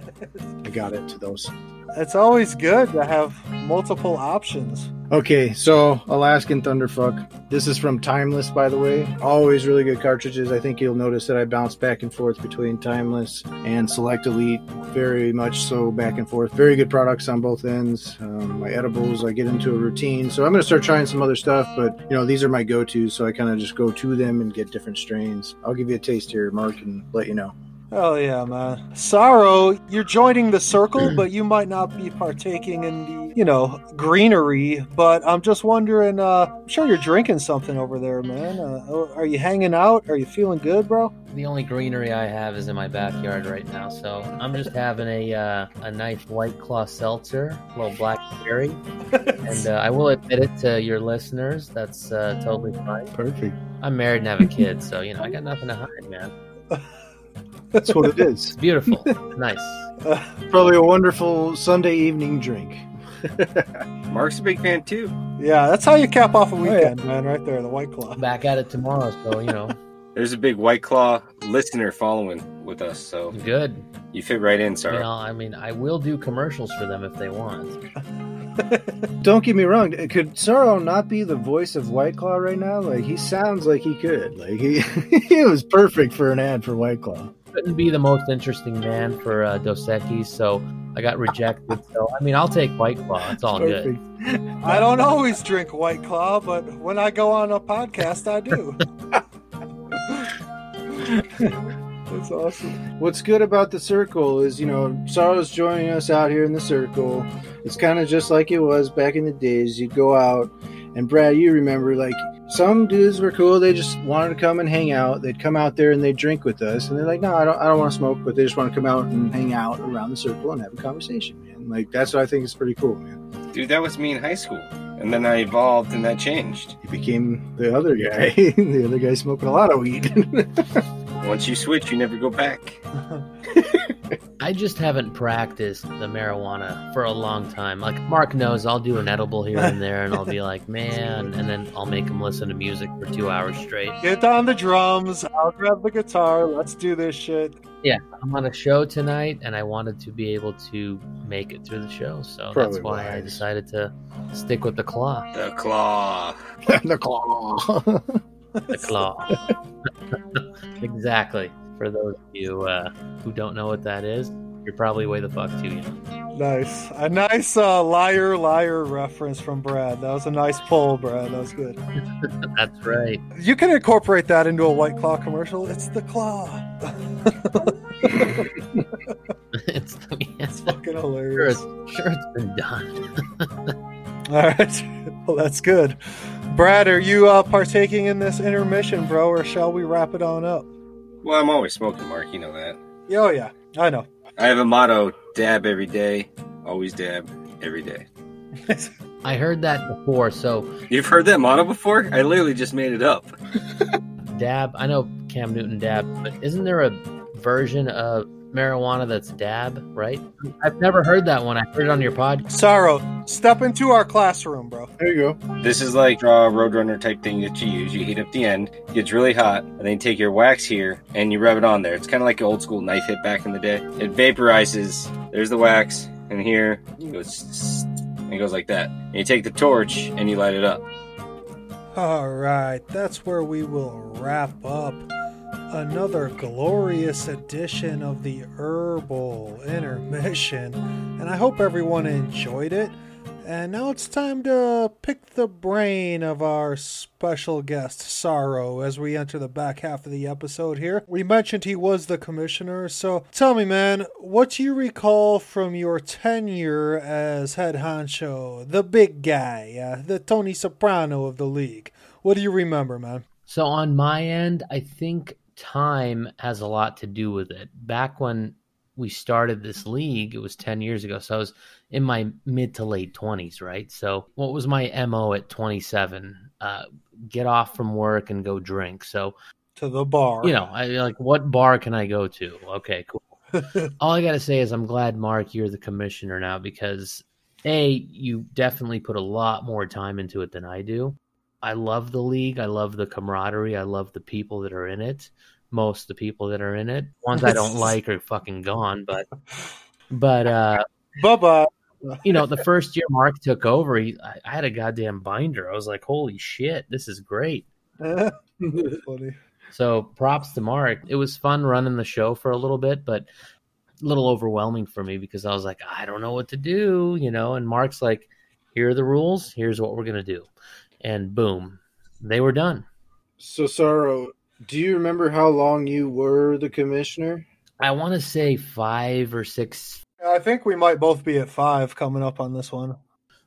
I got into those. It's always good to have multiple options. Okay, so Alaskan Thunderfuck. This is from Timeless, by the way. Always really good cartridges. I think you'll notice that I bounce back and forth between Timeless and Select Elite. Very much so back and forth. Very good products on both ends. Um, my edibles, I get into a routine. So I'm going to start trying some other stuff, but you know, these are my go tos. So I kind of just go to them and get different strains. I'll give you a taste here, Mark, and let you know. Oh yeah, man. Saro, you're joining the circle, but you might not be partaking in the, you know, greenery. But I'm just wondering. Uh, I'm sure you're drinking something over there, man. Uh, are you hanging out? Are you feeling good, bro? The only greenery I have is in my backyard right now, so I'm just having a uh, a nice white claw seltzer, a little blackberry, and uh, I will admit it to your listeners. That's uh, totally fine. Perfect. I'm married and have a kid, so you know I got nothing to hide, man. That's what it is. It's beautiful, nice. Probably a wonderful Sunday evening drink. Mark's a big fan too. yeah, that's how you cap off a oh, yeah. weekend, man. Right there, the white claw. Back at it tomorrow, so you know, There's a big White Claw listener following with us, so good. you fit right in, You Saro. know, I mean, I will do commercials for them if they want. Don't get me wrong. Could Saro not be the voice of White Claw right now? Like he sounds like he could. Like he, he was perfect for an ad for White Claw. Couldn't be the most interesting man for uh, Dos Equis, so I got rejected. So I mean, I'll take White Claw. It's all good. I don't always drink white claw, but when I go on a podcast, I do. that's awesome. What's good about the circle is, you know, Saro's joining us out here in the circle. It's kind of just like it was back in the days. You'd go out, and Brad, you remember, like, some dudes were cool. They just wanted to come and hang out. They'd come out there and they'd drink with us. And they're like, no, I don't, I don't want to smoke, but they just want to come out and hang out around the circle and have a conversation, man. Like, that's what I think is pretty cool, man. Dude, that was me in high school. And then I evolved and that changed. He became the other guy. the other guy smoking a lot of weed. Once you switch, you never go back. I just haven't practiced the marijuana for a long time. Like Mark knows, I'll do an edible here and there, and I'll be like, man, and then I'll make him listen to music for two hours straight. Get on the drums. I'll grab the guitar. Let's do this shit. Yeah, I'm on a show tonight, and I wanted to be able to make it through the show, so Probably that's why I decided to stick with the claw. The claw. the claw. The claw. exactly. For those of you uh, who don't know what that is, you're probably way the fuck too young. Nice. A nice uh, liar, liar reference from Brad. That was a nice pull, Brad. That was good. That's right. You can incorporate that into a White Claw commercial. It's the claw. it's, It's fucking sure, hilarious. it's, sure it's been done. All right. Well, that's good. Brad, are you uh, partaking in this intermission, bro, or shall we wrap it on up? Well, I'm always smoking, Mark. You know that. Oh, yeah. I know. I have a motto dab every day, always dab every day. I heard that before, so You've heard that motto before? I literally just made it up. dab. I know Cam Newton dab, but isn't there a version of marijuana that's dab? Right? I've never heard that one. I heard it on your pod. Saro, step into our classroom, bro. there you go. This is like draw a roadrunner type thing that you use. You heat up the end, gets really hot, and then you take your wax here and you rub it on there. It's kind of like an old school knife hit back in the day. It vaporizes. There's the wax, and here it goes. And it goes like that. And you take the torch and you light it up. All right, that's where we will wrap up another glorious edition of the Herbal Intermission. And I hope everyone enjoyed it. And now it's time to pick the brain of our special guest, Saro, as we enter the back half of the episode here. We mentioned he was the commissioner, so tell me, man, what do you recall from your tenure as head honcho, the big guy, uh, the Tony Soprano of the league? What do you remember, man? So on my end, I think time has a lot to do with it. Back when we started this league, it was 10 years ago. So I was in my mid to late 20s, right? So what was my MO at 27? Uh, get off from work and go drink. So, To the bar. you know, I like what bar can I go to? Okay, cool. All I got to say is I'm glad Mark you're the commissioner now because a you definitely put a lot more time into it than I do. I love the league. I love the camaraderie. I love the people that are in it. Most of the people that are in it. Ones I don't like are fucking gone, but but uh Bubba. you know, the first year Mark took over, he, I, I had a goddamn binder. I was like, "Holy shit, this is great." Funny. So props to Mark. It was fun running the show for a little bit, but a little overwhelming for me because I was like, I don't know what to do, you know. And Mark's like, here are the rules. Here's what we're gonna do, and boom, they were done. So, Saro, do you remember how long you were the commissioner? I want to say five or six. I think we might both be at five coming up on this one.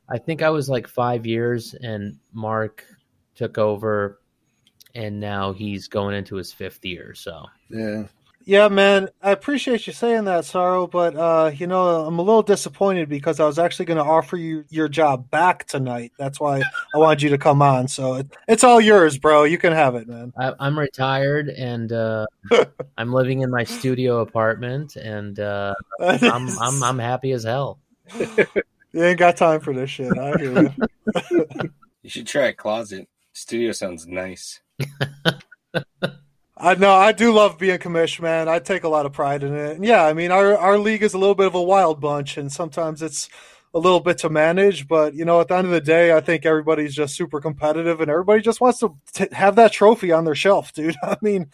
I think I was like five years, and Mark took over, and now he's going into his fifth year. So Yeah. Yeah, man, I appreciate you saying that, Saro, but uh, you know, I'm a little disappointed because I was actually going to offer you your job back tonight. That's why I wanted you to come on. So it, it's all yours, bro. You can have it, man. I, I'm retired, and uh, I'm living in my studio apartment, and uh, I'm, I'm I'm happy as hell. you ain't got time for this shit. I hear you. You should try a closet. Studio sounds nice. I know I do love being commish, man. I take a lot of pride in it. And yeah, I mean our our league is a little bit of a wild bunch, and sometimes it's a little bit to manage. But you know, at the end of the day, I think everybody's just super competitive, and everybody just wants to t- have that trophy on their shelf, dude. I mean,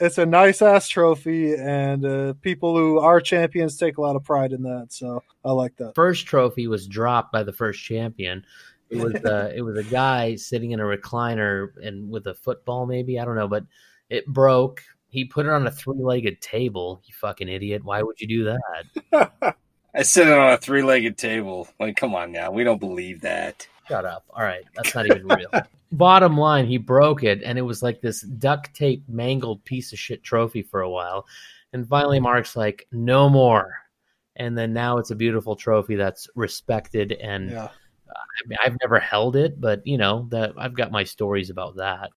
it's a nice ass trophy, and uh, people who are champions take a lot of pride in that. So I like that. First trophy was dropped by the first champion. It was uh, it was a guy sitting in a recliner and with a football, maybe I don't know, but it broke. He put it on a three-legged table. You fucking idiot! Why would you do that? I sit on a three legged table. Like, come on now. We don't believe that. Shut up. All right, that's not even real. Bottom line, he broke it, and it was like this duct tape mangled piece of shit trophy for a while. And finally, Mark's like, "No more." And then now it's a beautiful trophy that's respected, and Yeah. Uh, I mean, I've never held it, but you know that I've got my stories about that.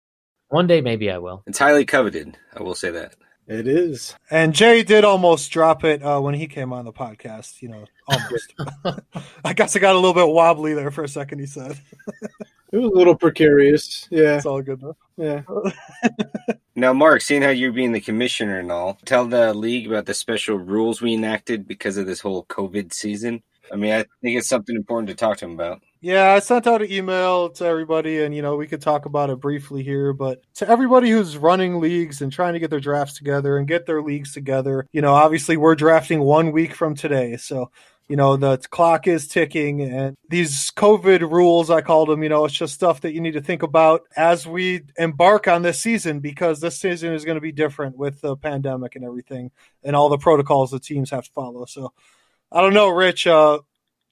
One day, maybe I will. It's highly coveted. I will say that. It is. And Jay did almost drop it uh, when he came on the podcast. You know, almost. I guess I got a little bit wobbly there for a second. He said, It was a little precarious. Yeah. "It's all good though." Yeah. Now, Mark, seeing how you're being the commissioner and all, tell the league about the special rules we enacted because of this whole COVID season. I mean, I think it's something important to talk to them about. Yeah, I sent out an email to everybody, and you know we could talk about it briefly here. But to everybody who's running leagues and trying to get their drafts together and get their leagues together, you know, obviously we're drafting one week from today, so you know the clock is ticking, and these COVID rules, I called them, you know, it's just stuff that you need to think about as we embark on this season because this season is going to be different with the pandemic and everything, and all the protocols the teams have to follow. So, I don't know, Rich. Uh,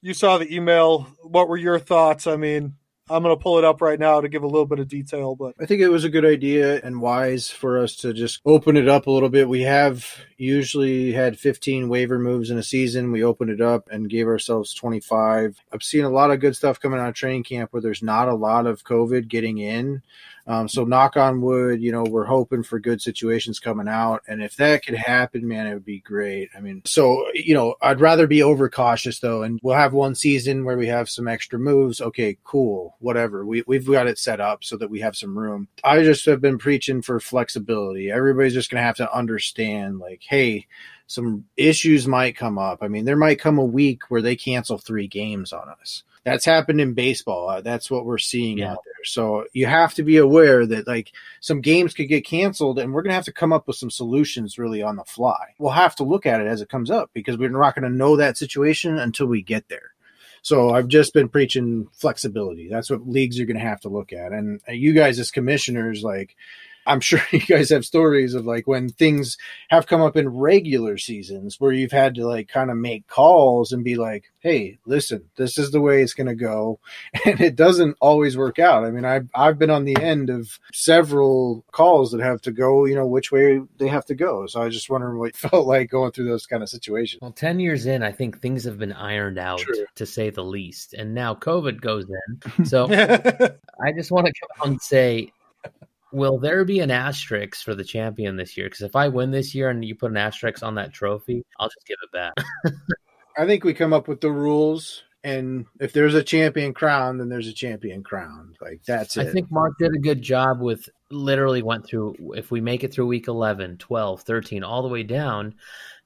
you saw the email. What were your thoughts? I mean, I'm going to pull it up right now to give a little bit of detail, but I think it was a good idea and wise for us to just open it up a little bit. We have usually had 15 waiver moves in a season. We opened it up and gave ourselves 25. I've seen a lot of good stuff coming out of training camp where there's not a lot of COVID getting in. Um, so knock on wood, you know, we're hoping for good situations coming out. And if that could happen, man, it would be great. I mean, so, you know, I'd rather be overcautious though. And we'll have one season where we have some extra moves. Okay, cool, whatever. We, we've got it set up so that we have some room. I just have been preaching for flexibility. Everybody's just to have to understand like, hey, some issues might come up. I mean, there might come a week where they cancel three games on us. That's happened in baseball. Uh, that's what we're seeing Yeah. out there. So you have to be aware that like some games could get canceled and we're going to have to come up with some solutions really on the fly. We'll have to look at it as it comes up because we're not going to know that situation until we get there. So I've just been preaching flexibility. That's what leagues are going to have to look at. And uh, you guys as commissioners, like, I'm sure you guys have stories of like when things have come up in regular seasons where you've had to like kind of make calls and be like, hey, listen, this is the way it's going to go. And it doesn't always work out. I mean, I've, I've been on the end of several calls that have to go, you know, which way they have to go. So I was just wondering what it felt like going through those kind of situations. Well, 10 years in, I think things have been ironed out, True. to say the least. And now COVID goes in. So I just want to come out and say, will there be an asterisk for the champion this year? Because if I win this year and you put an asterisk on that trophy, I'll just give it back. I think we come up with the rules. And if there's a champion crown, then there's a champion crown. Like that's I think Mark did a good job with literally went through, if we make it through week 11, 12, 13, all the way down,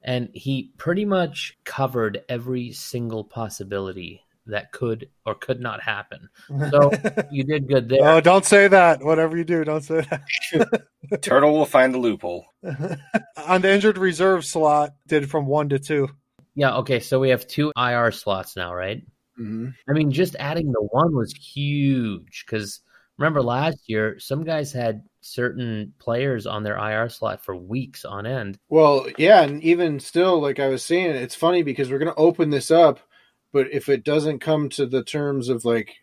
and he pretty much covered every single possibility that could or could not happen. So you did good there. oh, don't say that. Whatever you do, don't say that. Turtle will find the loophole. On the injured reserve slot, did from one to two. Yeah, okay, so we have two IR slots now, right? Mhm. I mean, just adding the one was huge because remember last year, some guys had certain players on their IR slot for weeks on end. Well, yeah, and even still, like I was saying, it's funny because we're going to open this up, but if it doesn't come to the terms of like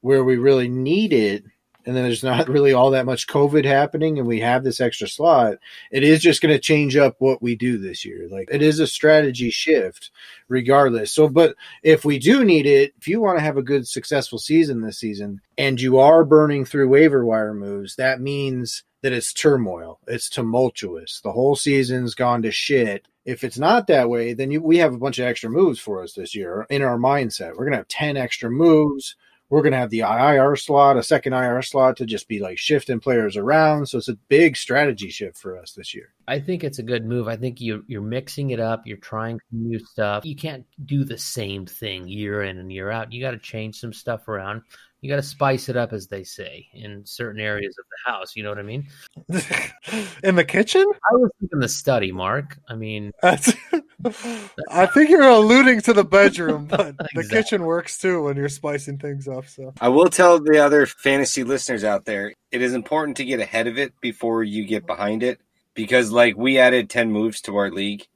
where we really need it, and then there's not really all that much COVID happening, and we have this extra slot, it is just going to change up what we do this year. Like it is a strategy shift, regardless. So, but if we do need it, if you want to have a good, successful season this season, and you are burning through waiver wire moves, that means that it's turmoil, it's tumultuous. The whole season's gone to shit. If it's not that way, then you, we have a bunch of extra moves for us this year in our mindset. We're going to have 10 extra moves we're going to have the IR slot, a second IR slot to just be like shifting players around. So it's a big strategy shift for us this year. I think it's a good move. I think you you're mixing it up. You're trying new stuff. You can't do the same thing year in and year out. You got to change some stuff around. You got to spice it up, as they say, in certain areas of the house. You know what I mean? in the kitchen? I was thinking the study, Mark. I mean, That's, I think you're alluding to the bedroom, but the kitchen works too when you're spicing things up. So I will tell the other fantasy listeners out there, it is important to get ahead of it before you get behind it because like we added 10 moves to our league.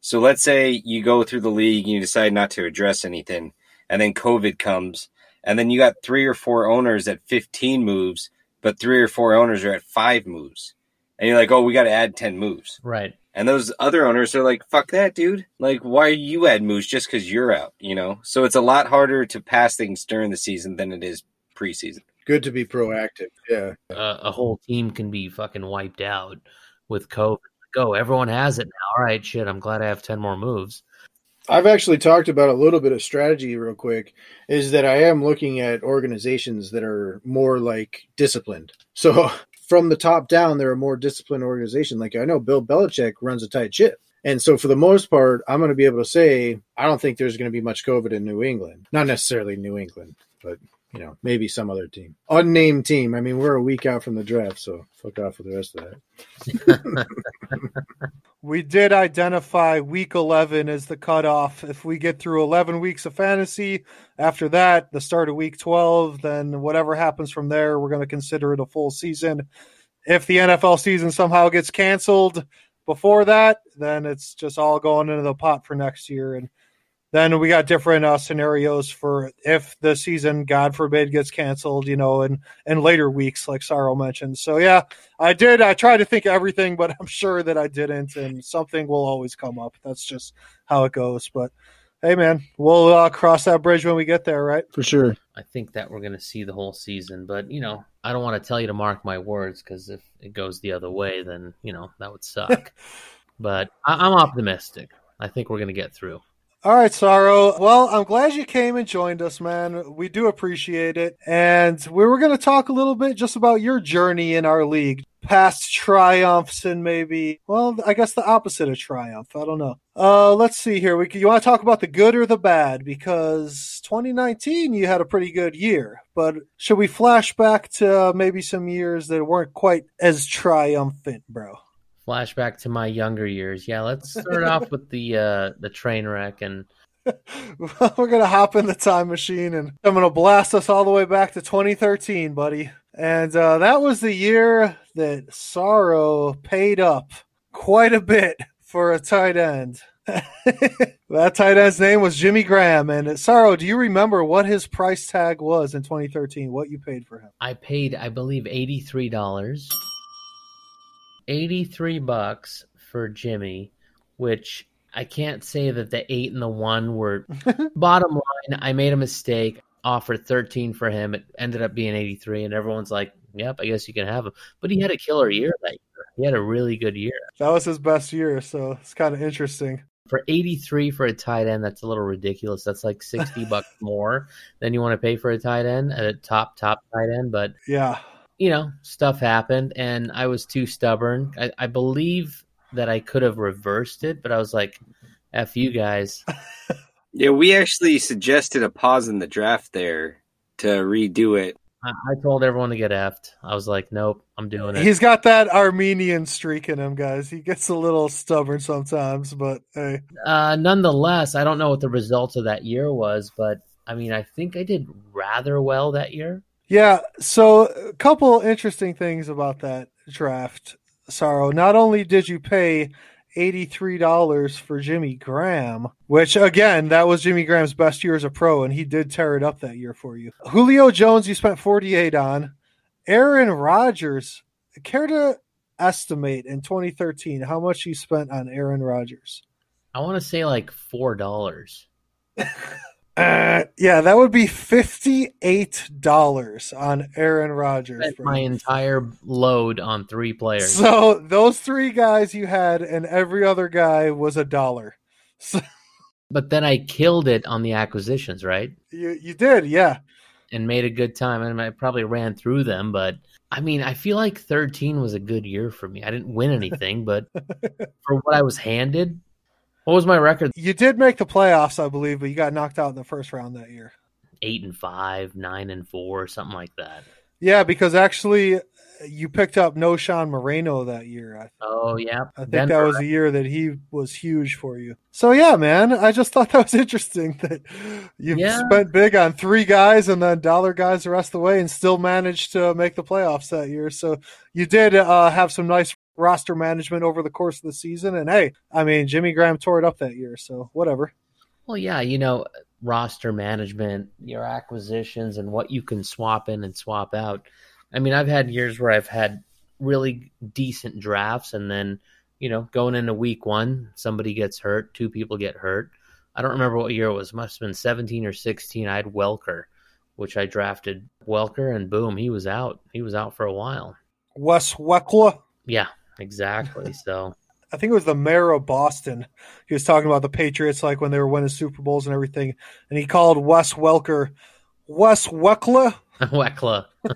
So let's say you go through the league and you decide not to address anything and then COVID comes and then you got three or four owners at 15 moves, but three or four owners are at 5 moves. And you're like, "Oh, we got to add 10 moves." right. And those other owners are like, fuck that, dude. Like, why are you add moves just because you're out, you know? So it's a lot harder to pass things during the season than it is preseason. Good to be proactive. Yeah. Uh, a whole team can be fucking wiped out with COVID. Go, everyone has it now. All right, shit. I'm glad I have ten more moves. I've actually talked about a little bit of strategy real quick is that I am looking at organizations that are more like disciplined. So from the top down, they're a more disciplined organization. Like I know Bill Belichick runs a tight ship. And so for the most part, I'm going to be able to say, I don't think there's going to be much COVID in New England. Not necessarily New England, but you know, maybe some other team. Unnamed team. I mean, we're a week out from the draft, so fuck off with the rest of that. we did identify week 11 as the cutoff. If we get through 11 weeks of fantasy, after that, the start of week 12, then whatever happens from there, we're going to consider it a full season. If the NFL season somehow gets canceled before that, then it's just all going into the pot for next year. And then we got different uh, scenarios for if the season, God forbid, gets canceled, you know, and in later weeks, like Saro mentioned. So yeah, I did. I tried to think of everything, but I'm sure that I didn't, and something will always come up. That's just how it goes. But hey, man, we'll uh, cross that bridge when we get there, right? For sure. I think that we're going to see the whole season, but you know, I don't want to tell you to mark my words because if it goes the other way, then you know that would suck. but I- I'm optimistic. I think we're going to get through. All right, Saro. Well, I'm glad you came and joined us, man. We do appreciate it. And we were going to talk a little bit just about your journey in our league, past triumphs and maybe, well, I guess the opposite of triumph. I don't know. Uh, let's see here. We you want to talk about the good or the bad because 2019 you had a pretty good year, but should we flash back to maybe some years that weren't quite as triumphant, bro? Flashback to my younger years. Yeah, let's start off with the uh, the train wreck and We're gonna hop in the time machine and I'm gonna blast us all the way back to 2013, buddy. And uh, that was the year that Saro paid up quite a bit for a tight end. that tight end's name was Jimmy Graham. And Saro, do you remember what his price tag was in 2013? What you paid for him? I paid, I believe, eighty three dollars, eighty three bucks for Jimmy, which I can't say that the eight and the one were. bottom line, I made a mistake. Offered thirteen for him. It ended up being eighty three, and everyone's like, "Yep, I guess you can have him." But he had a killer year that year. He had a really good year. That was his best year, so it's kind of interesting. For eighty three for a tight end, that's a little ridiculous. That's like sixty bucks more than you want to pay for a tight end, at a top top tight end, but Yeah. You know, stuff happened and I was too stubborn. I, I believe that I could have reversed it, but I was like, F you guys. Yeah, we actually suggested a pause in the draft there to redo it. I, I told everyone to get effed. I was like, nope, I'm doing it. He's got that Armenian streak in him, guys. He gets a little stubborn sometimes, but hey. Uh, nonetheless, I don't know what the results of that year was, but I mean, I think I did rather well that year. Yeah, so a couple interesting things about that. draft, Saro, not only did you pay $83 for Jimmy Graham, which again, that was Jimmy Graham's best year as a pro, and he did tear it up that year for you. Julio Jones, you spent 48 on. Aaron Rodgers, care to estimate in 2013 how much you spent on Aaron Rodgers? I want to say like four dollars. Uh, yeah, that would be fifty-eight dollars on Aaron Rodgers. Spent my entire load on three players. So those three guys you had, and every other guy was a dollar. So But then I killed it on the acquisitions, right? you you did, yeah. And made a good time. And I probably ran through them, but I mean, I feel like 13 was a good year for me. I didn't win anything, but for what I was handed, what was my record? You did make the playoffs, I believe, but you got knocked out in the first round that year. Eight and five, nine and four, something like that. Yeah, because actually, you picked up Knowshon Moreno that year. I Oh yeah, I think Denver, that was the year that he was huge for you. So yeah, man, I just thought that was interesting that you Yeah. spent big on three guys and then dollar guys the rest of the way and still managed to make the playoffs that year. So you did uh, have some nice roster management over the course of the season. And hey, I mean, Jimmy Graham tore it up that year, so whatever. Well, yeah, you know, roster management, your acquisitions, and what you can swap in and swap out. I mean, I've had years where I've had really decent drafts, and then, you know, going into week one, somebody gets hurt, two people get hurt. I don't remember what year it was. Must have been 17 or 16. I had Welker, which I drafted Welker, and boom, he was out. He was out for a while. Wes Weckla, Yeah, exactly. So, I think it was the mayor of Boston. He was talking about the Patriots, like when they were winning Super Bowls and everything, and he called Wes Welker Wes Weckla. Weckla.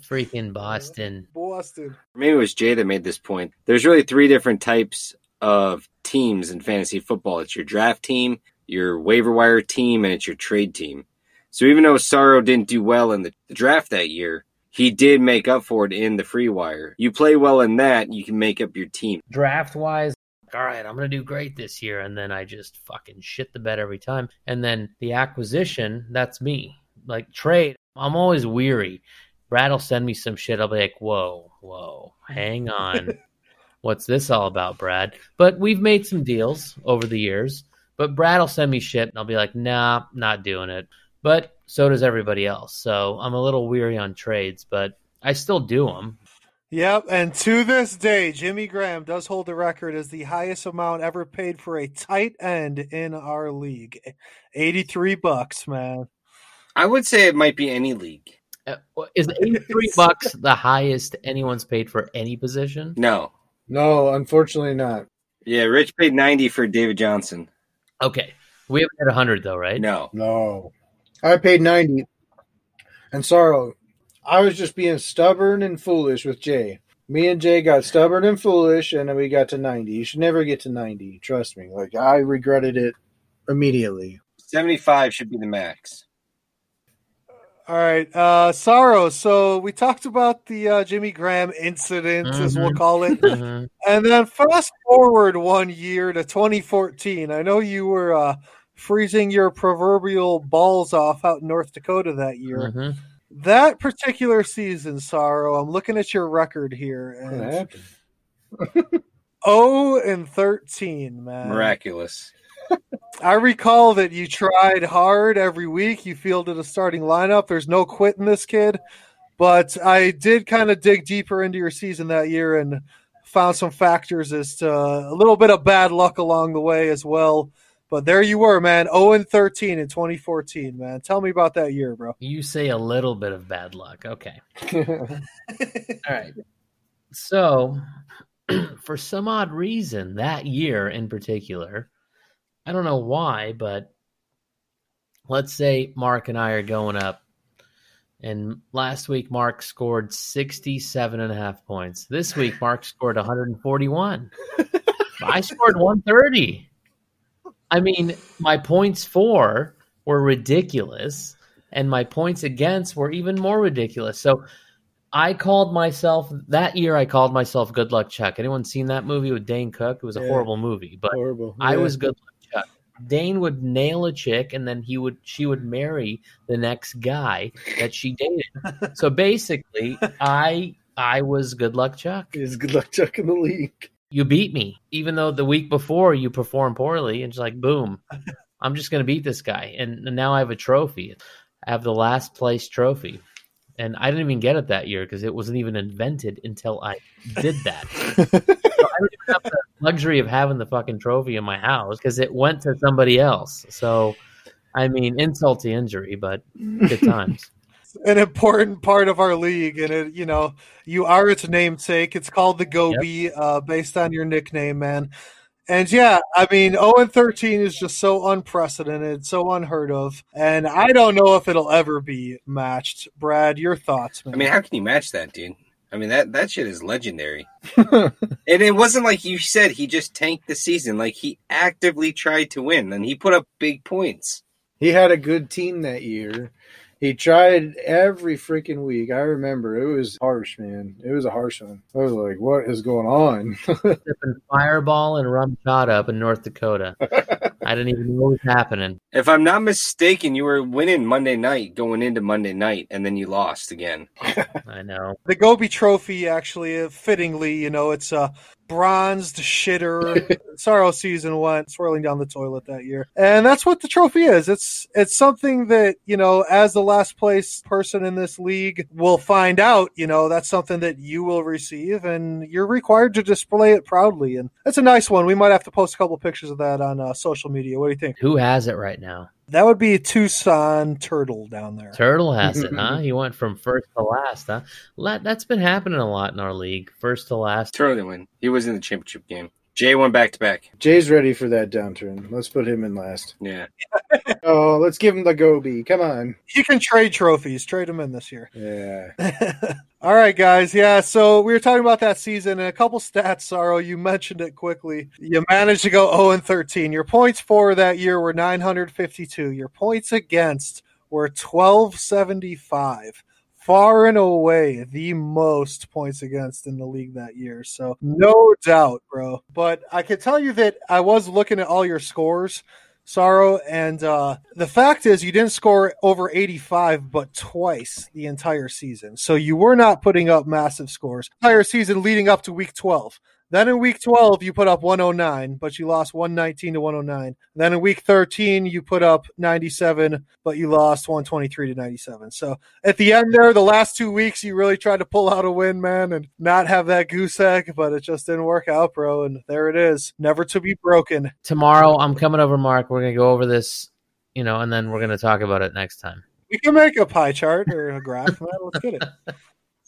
Freaking Boston. Boston. Maybe it was Jay that made this point. There's really three different types of teams in fantasy football. It's your draft team, your waiver wire team, and it's your trade team. So even though Saro didn't do well in the draft that year, he did make up for it in the free wire. You play well in that, you can make up your team. draft wise, all right, I'm going to do great this year. And then I just fucking shit the bed every time. And then the acquisition, that's me. Like trade, I'm always weary. Brad will send me some shit. I'll be like, whoa, whoa, hang on. What's this all about, Brad? But we've made some deals over the years. But Brad will send me shit and I'll be like, nah, not doing it. But so does everybody else. So I'm a little weary on trades, but I still do them. Yep, and to this day, Jimmy Graham does hold the record as the highest amount ever paid for a tight end in our league. 83 bucks, man. I would say it might be any league. Uh, Is 83 bucks the highest anyone's paid for any position? No. No, unfortunately not. Yeah, Rich paid 90 for David Johnson. Okay. We haven't hit 100 though, right? No. No. I paid 90. And Saro, I was just being stubborn and foolish with Jay. Me and Jay got stubborn and foolish, and then we got to 90. You should never get to 90. Trust me. Like, I regretted it immediately. 75 should be the max. All right, uh, Saro. So we talked about the uh, Jimmy Graham incident, as we'll Mhm. call it. Mhm. And then fast forward one year to 2014. I know you were uh, freezing your proverbial balls off out in North Dakota that year. Mhm. That particular season, Saro, I'm looking at your record here. What And happened? 0 and 13, man. Miraculous. I recall that you tried hard every week. You fielded a starting lineup. There's no quitting this kid. But I did kind of dig deeper into your season that year and found some factors as to a little bit of bad luck along the way as well. But there you were, man. 0 and 13 in 2014, man. Tell me about that year, bro. You say a little bit of bad luck. Okay. All right. So, for some odd reason, that year in particular, I don't know why, but let's say Mark and I are going up. And last week, Mark scored 67 and a half points. This week, Mark scored 141. I scored 130. I mean, my points for were ridiculous, and my points against were even more ridiculous. So I called myself that year. I called myself Good Luck Chuck. Anyone seen that movie with Dane Cook? It was a Yeah. horrible movie, but Horrible. I was Good Luck Chuck. Dane would nail a chick, and then he would she would marry the next guy that she dated. so basically, I I was good luck Chuck. He's good luck Chuck in the league. You beat me, even though the week before you performed poorly. And it's like, boom, I'm just going to beat this guy. And, and now I have a trophy. I have the last place trophy. And I didn't even get it that year because it wasn't even invented until I did that. so I don't even have the luxury of having the fucking trophy in my house because it went to somebody else. So, I mean, insult to injury, but good times. An important part of our league, and it, you know, you are its namesake. It's called the Goby, yep. uh, based on your nickname, man. And yeah, I mean, 0 and 13 is just so unprecedented, so unheard of. And I don't know if it'll ever be matched. Brad, your thoughts, man? I mean, how can you match that, dude? I mean that that shit is legendary. and it wasn't like you said he just tanked the season. Like he actively tried to win and he put up big points. He had a good team that year. He tried every freaking week. I remember it was harsh, man. It was a harsh one. I was like, "What is going on?" Fireball and rum shot up in North Dakota. I didn't even know what was happening. If I'm not mistaken, you were winning Monday night going into Monday night, and then you lost again. I know. The Goby Trophy, actually, uh, fittingly, you know, it's a bronzed shitter. Saro season went swirling down the toilet that year, and that's what the trophy is. It's it's something that you know, as the last place person in this league will find out. You know, that's something that you will receive, and you're required to display it proudly. And that's a nice one. We might have to post a couple pictures of that on uh, social media. What do you think? Who has it right now? That would be Tucson Turtle down there. Turtle has it, huh? He went from first to last, huh? That's been happening a lot in our league. First to last. Turtle win. He was in the championship game. Jay went back to back. Jay's ready for that downturn. Let's put him in last. Yeah. oh, let's give him the Goby. Come on. You can trade trophies. Trade him in this year. Yeah. All right, guys. Yeah, so we were talking about that season and a couple stats, Saro. You mentioned it quickly. You managed to go 0 and 13. Your points for that year were 952. Your points against were 1275 far and away the most points against in the league that year. So no doubt, bro. But I can tell you that I was looking at all your scores. Saro, and uh, the fact is, you didn't score over 85, but twice the entire season. So you were not putting up massive scores. Entire season leading up to week 12. Then in week 12, you put up 109, but you lost 119 to 109. Then in week 13, you put up 97, but you lost 123 to 97. So at the end there, the last two weeks, you really tried to pull out a win, man, and not have that goose egg, but it just didn't work out, bro. And there it is, never to be broken. Tomorrow, I'm coming over, Mark. We're going to go over this, you know, and then we're going to talk about it next time. We can make a pie chart or a graph, man. Let's get it.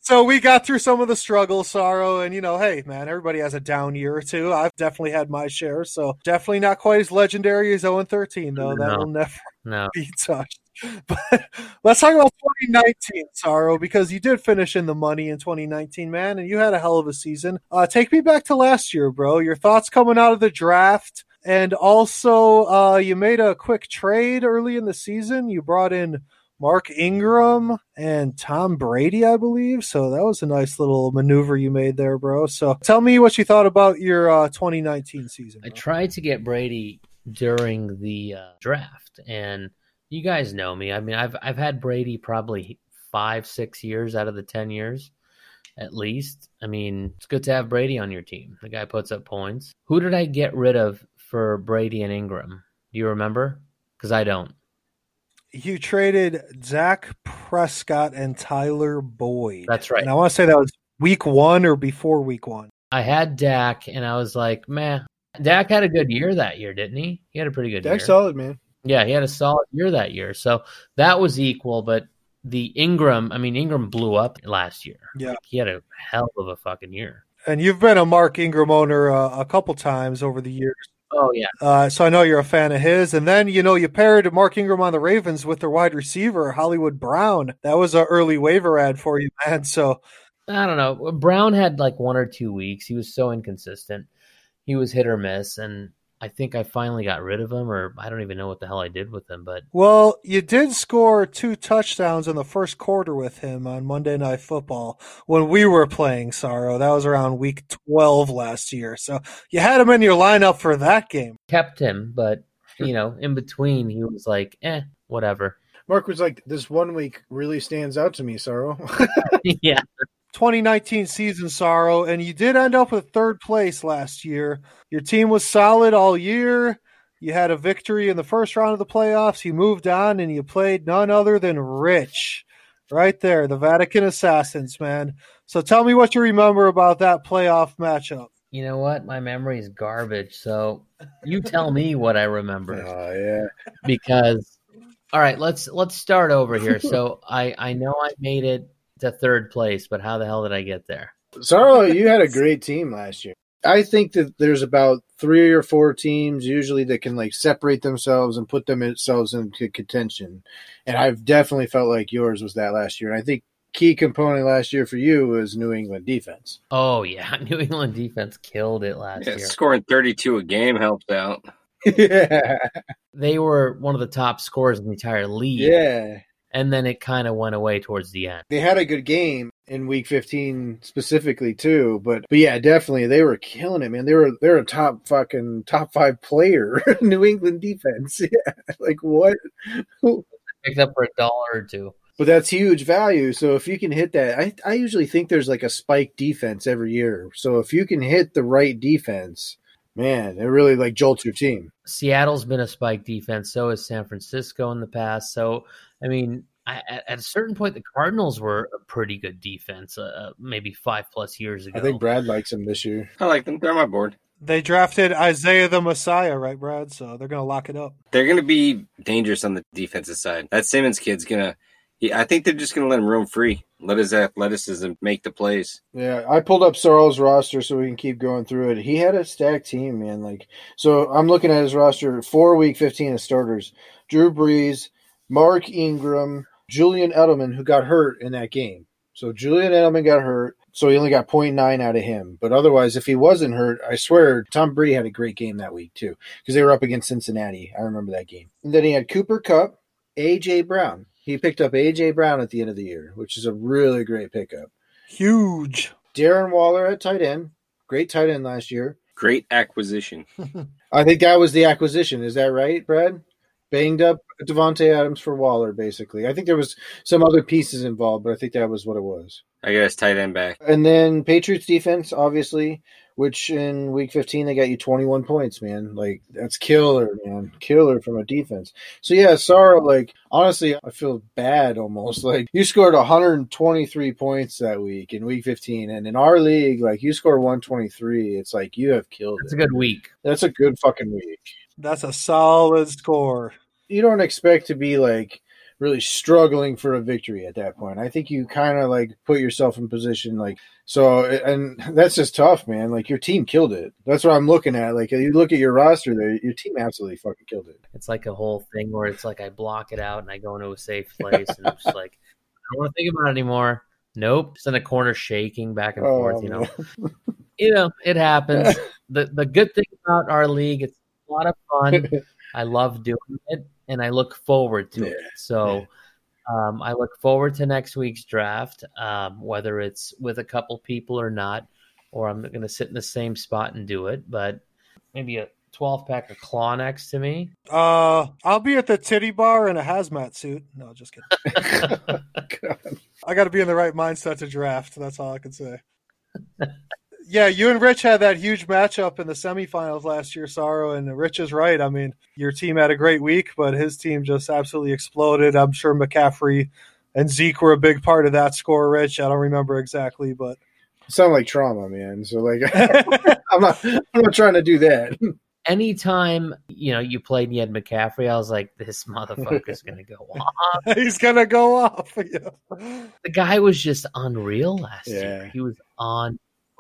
so we got through some of the struggle, Saro, and you know, hey, man, everybody has a down year or two. I've definitely had my share, so definitely not quite as legendary as 0 13, though. No. That will never no. be touched. But let's talk about 2019, Saro, because you did finish in the money in 2019, man, and you had a hell of a season. Uh, take me back to last year, bro. Your thoughts coming out of the draft. And also, uh, you made a quick trade early in the season. You brought in Mark Ingram and Tom Brady, I believe. So that was a nice little maneuver you made there, bro. So tell me what you thought about your uh, 2019 season. Bro. I tried to get Brady during the uh, draft, and you guys know me. I mean, I've I've had Brady probably five, six years out of the ten years, at least. I mean, it's good to have Brady on your team. The guy puts up points. Who did I get rid of for Brady and Ingram? Do you remember? Because I don't you traded Dak Prescott and Tyler Boyd. That's right. And I want to say that was week one or before week one. I had Dak, and I was like, man, Dak had a good year that year, didn't he? He had a pretty good Dak's year. solid, man. Yeah, he had a solid year that year. So that was equal, but the Ingram, I mean, Ingram blew up last year. Yeah. Like, he had a hell of a fucking year. And you've been a Mark Ingram owner uh, a couple times over the years. Oh yeah. Uh, so I know you're a fan of his, and then you know you paired Mark Ingram on the Ravens with their wide receiver Hollywood Brown. That was an early waiver ad for you, man. So I don't know. Brown had like one or two weeks. He was so inconsistent. He was hit or miss, and I think I finally got rid of him, or I don't even know what the hell I did with him. But well, you did score two touchdowns in the first quarter with him on Monday Night Football when we were playing Saro. That was around week twelve last year, so you had him in your lineup for that game. Kept him, but you know, in between, he was like, eh, whatever. Mark was like, "This one week really stands out to me, Saro." yeah. 2019 season, Saro, and you did end up with third place last year. Your team was solid all year. You had a victory in the first round of the playoffs. You moved on and you played none other than Rich. Right there, the Vatican Assassins, man. So tell me what you remember about that playoff matchup. You know what? My memory is garbage. So you tell me what I remember. Oh yeah. because all right, let's let's start over here. So I I know I made it to third place, but how the hell did I get there? Saro, you had a great team last year. I think that there's about three or four teams usually that can like separate themselves and put themselves into contention. And I've definitely felt like yours was that last year. And I think key component last year for you was New England defense. Oh yeah, New England defense killed it last Yeah, year. scoring 32 a game helped out. yeah. They were one of the top scorers in the entire league. Yeah. And then it kind of went away towards the end. They had a good game in week 15 specifically too, but but yeah, definitely they were killing it, man. They were they're a top fucking top 5 player New England defense. Yeah. Like what? Picked up for a dollar or two. But that's huge value. So if you can hit that, I, I usually think there's like a spike defense every year. So if you can hit the right defense, man, it really like jolts your team. Seattle's been a spike defense. So has San Francisco in the past. So I mean, I, at, at a certain point, the Cardinals were a pretty good defense, uh, maybe five plus years ago. I think Brad likes them this year. I like them. They're on my board. They drafted Isaiah the Messiah, right, Brad? So they're going to lock it up. They're going to be dangerous on the defensive side. That Simmons kid's going to. I think they're just going to let him roam free. Let his athleticism make the plays. Yeah, I pulled up Saro's roster so we can keep going through it. He had a stacked team, man. Like, so I'm looking at his roster. Four week 15 of starters: Drew Brees, Mark Ingram, Julian Edelman, who got hurt in that game. So Julian Edelman got hurt, so he only got 0.9 out of him. But otherwise, if he wasn't hurt, I swear Tom Brady had a great game that week too, because they were up against Cincinnati. I remember that game. And then he had Cooper Kupp, AJ Brown. He picked up AJ Brown at the end of the year, which is a really great pickup. Huge. Darren Waller at tight end, great tight end last year. Great acquisition. I think that was the acquisition. Is that right, Brad? Banged up Davante Adams for Waller, basically. I think there was some other pieces involved, but I think that was what it was. I guess tight end back. And then Patriots defense, obviously, which in week 15 they got you 21 points, man. Like that's killer, man. Killer from a defense. So yeah, Saro, like honestly, I feel bad almost. Like you scored 123 points that week in week 15 and in our league, like you score 123, it's like you have killed It's it. a good week. That's a good fucking week. That's a solid score. You don't expect to be like really struggling for a victory at that point. I think you kind of like put yourself in position like so and that's just tough, man. Like your team killed it. That's what I'm looking at. Like you look at your roster there, your team absolutely fucking killed it. It's like a whole thing where it's like I block it out and I go into a safe place and I'm just like, I don't want to think about it anymore. Nope. Just in a corner shaking back and oh, forth, you know. You know, it happens. the the good thing about our league, it's a lot of fun. I love doing it and I look forward to it. Yeah, So um, I look forward to next week's draft, um, whether it's with a couple people or not, or I'm going to sit in the same spot and do it. But maybe a 12 pack of claw next to me. Uh, I'll be at the titty bar in a hazmat suit. No, just kidding. I got to be in the right mindset to draft. That's all I can say. yeah, you and Rich had that huge matchup in the semifinals last year, Saro, and Rich is right. I mean, your team had a great week, but his team just absolutely exploded. I'm sure McCaffrey and Zeke were a big part of that score, Rich. I don't remember exactly, but Sound like trauma, man. So like I'm not I'm not trying to do that. Anytime you know you played and you had McCaffrey, I was like, this motherfucker's going to go off. he's going to go off. Yeah. The guy was just unreal last Yeah. year. He was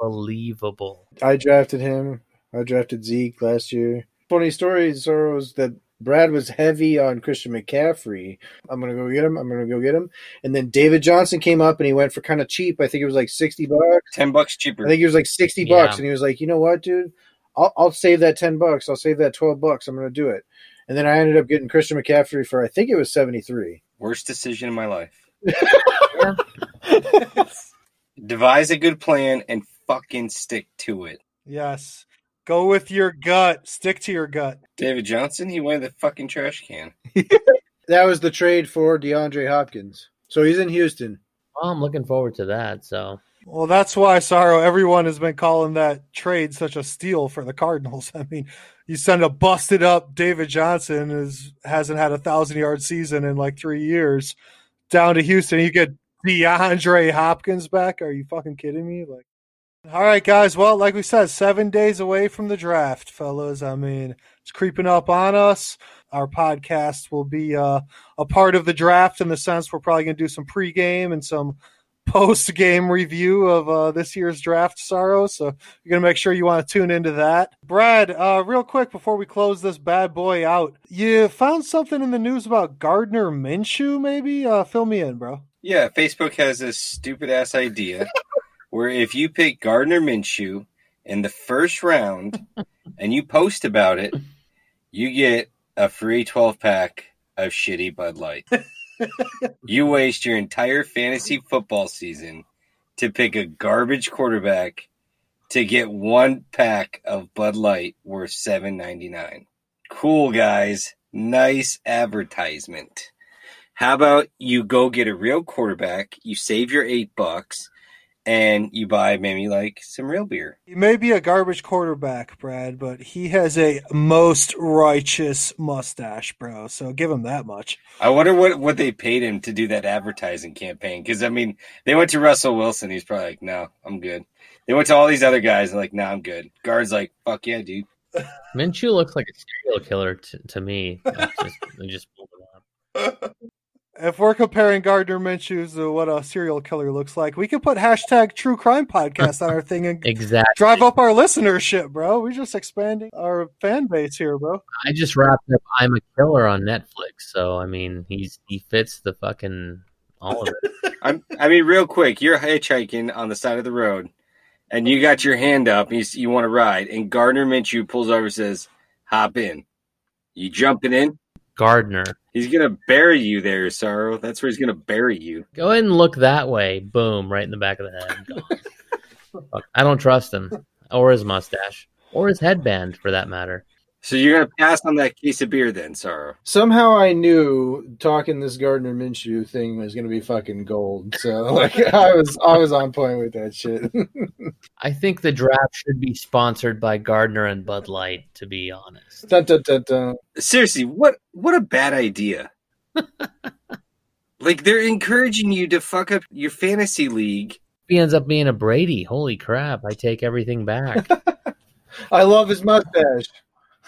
unbelievable. I drafted him. I drafted Zeke last year. Funny story, Saro, is that Brad was heavy on Christian McCaffrey. I'm gonna go get him. I'm gonna go get him. And then David Johnson came up and he went for kind of cheap. I think it was like sixty bucks. 10 bucks cheaper. I think it was like sixty Yeah. bucks, and he was like, you know what, dude, I'll, I'll save that ten bucks. I'll save that twelve bucks. I'm gonna do it. And then I ended up getting Christian McCaffrey for I think it was seventy three. Worst decision in my life. Devise a good plan and fucking stick to it. Yes. Go with your gut. Stick to your gut. David Johnson, he went in the fucking trash can. That was the trade for DeAndre Hopkins. So he's in Houston. Well, I'm looking forward to that. So Well, that's why, Saro, everyone has been calling that trade such a steal for the Cardinals. I mean, you send a busted up David Johnson who's hasn't had a thousand yard season in like three years down to Houston. You get DeAndre Hopkins back. Are you fucking kidding me? Like all right, guys. Well, like we said, seven days away from the draft, fellas. I mean, it's creeping up on us. Our podcast will be uh, a part of the draft in the sense we're probably going to do some pregame and some post game review of uh, this year's draft, Saro. So you're going to make sure you want to tune into that. Brad, uh, real quick before we close this bad boy out, you found something in the news about Gardner Minshew, maybe? Uh, fill me in, bro. Yeah, Facebook has this stupid ass idea where if you pick Gardner Minshew in the first round and you post about it, you get a free 12 pack of shitty Bud Light. you waste your entire fantasy football season to pick a garbage quarterback to get one pack of Bud Light worth seven ninety nine. Cool guys, nice advertisement. How about you go get a real quarterback, you save your eight bucks, and you buy maybe like some real beer. He may be a garbage quarterback, Brad, but he has a most righteous mustache, bro. So give him that much. I wonder what what they paid him to do that advertising campaign because I mean they went to Russell Wilson. He's probably like, no, I'm good. They went to all these other guys and like, no, nah, I'm good. Guards like, fuck yeah, dude. Minshew looks like a serial killer to, to me. Just, just if we're comparing Gardner Minshew to what a serial killer looks like, we could put hashtag True Crime Podcast on our thing and exactly drive up our listenership, bro. We're just expanding our fan base here, bro. I just wrapped up I'm a Killer on Netflix, so I mean he's he fits the fucking all of it. I'm, I mean, real quick, you're hitchhiking on the side of the road, and you got your hand up, and you, you want to ride, and Gardner Minshew pulls over, and says, "Hop in." You jumping in? Gardner. He's gonna bury you there, Saro. That's where he's gonna bury you. Go ahead and look that way. Boom, right in the back of the head. I don't trust him, or his mustache, or his headband, for that matter. So you're gonna pass on that case of beer then, Saro? Somehow I knew talking this Gardner Minshew thing was gonna be fucking gold. So like I was I was on point with that shit. I think the draft should be sponsored by Gardner and Bud Light. To be honest, dun, dun, dun, dun. seriously, what what a bad idea. like they're encouraging you to fuck up your fantasy league. He ends up being a Brady. Holy crap! I take everything back. I love his mustache.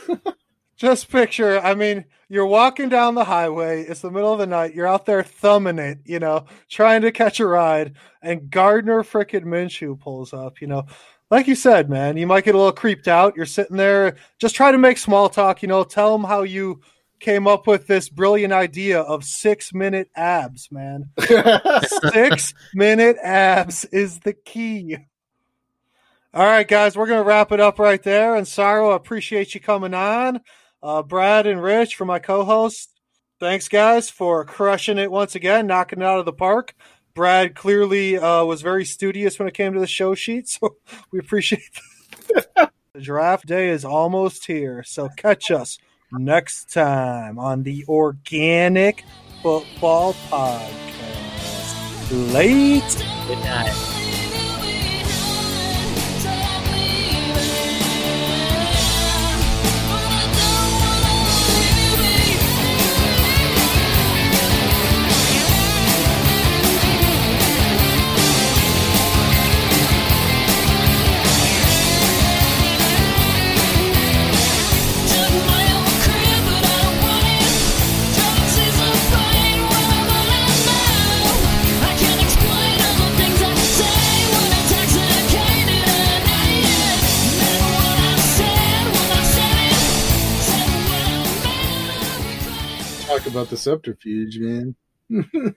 Just picture, I mean, you're walking down the highway, it's the middle of the night, you're out there thumbing it, you know, trying to catch a ride, and Gardner frickin' Minshew pulls up, you know. Like you said, man, you might get a little creeped out. You're sitting there, just try to make small talk, you know, tell them how you came up with this brilliant idea of six minute abs, man. six minute abs is the key. All right, guys, we're going to wrap it up right there. And Saro, I appreciate you coming on. Uh, Brad and Rich, for my co host, thanks, guys, for crushing it once again, knocking it out of the park. Brad clearly uh, was very studious when it came to the show sheet, so we appreciate that. the draft day is almost here, so catch us next time on the Organic Football Podcast. Late. Good night. About the subterfuge, man.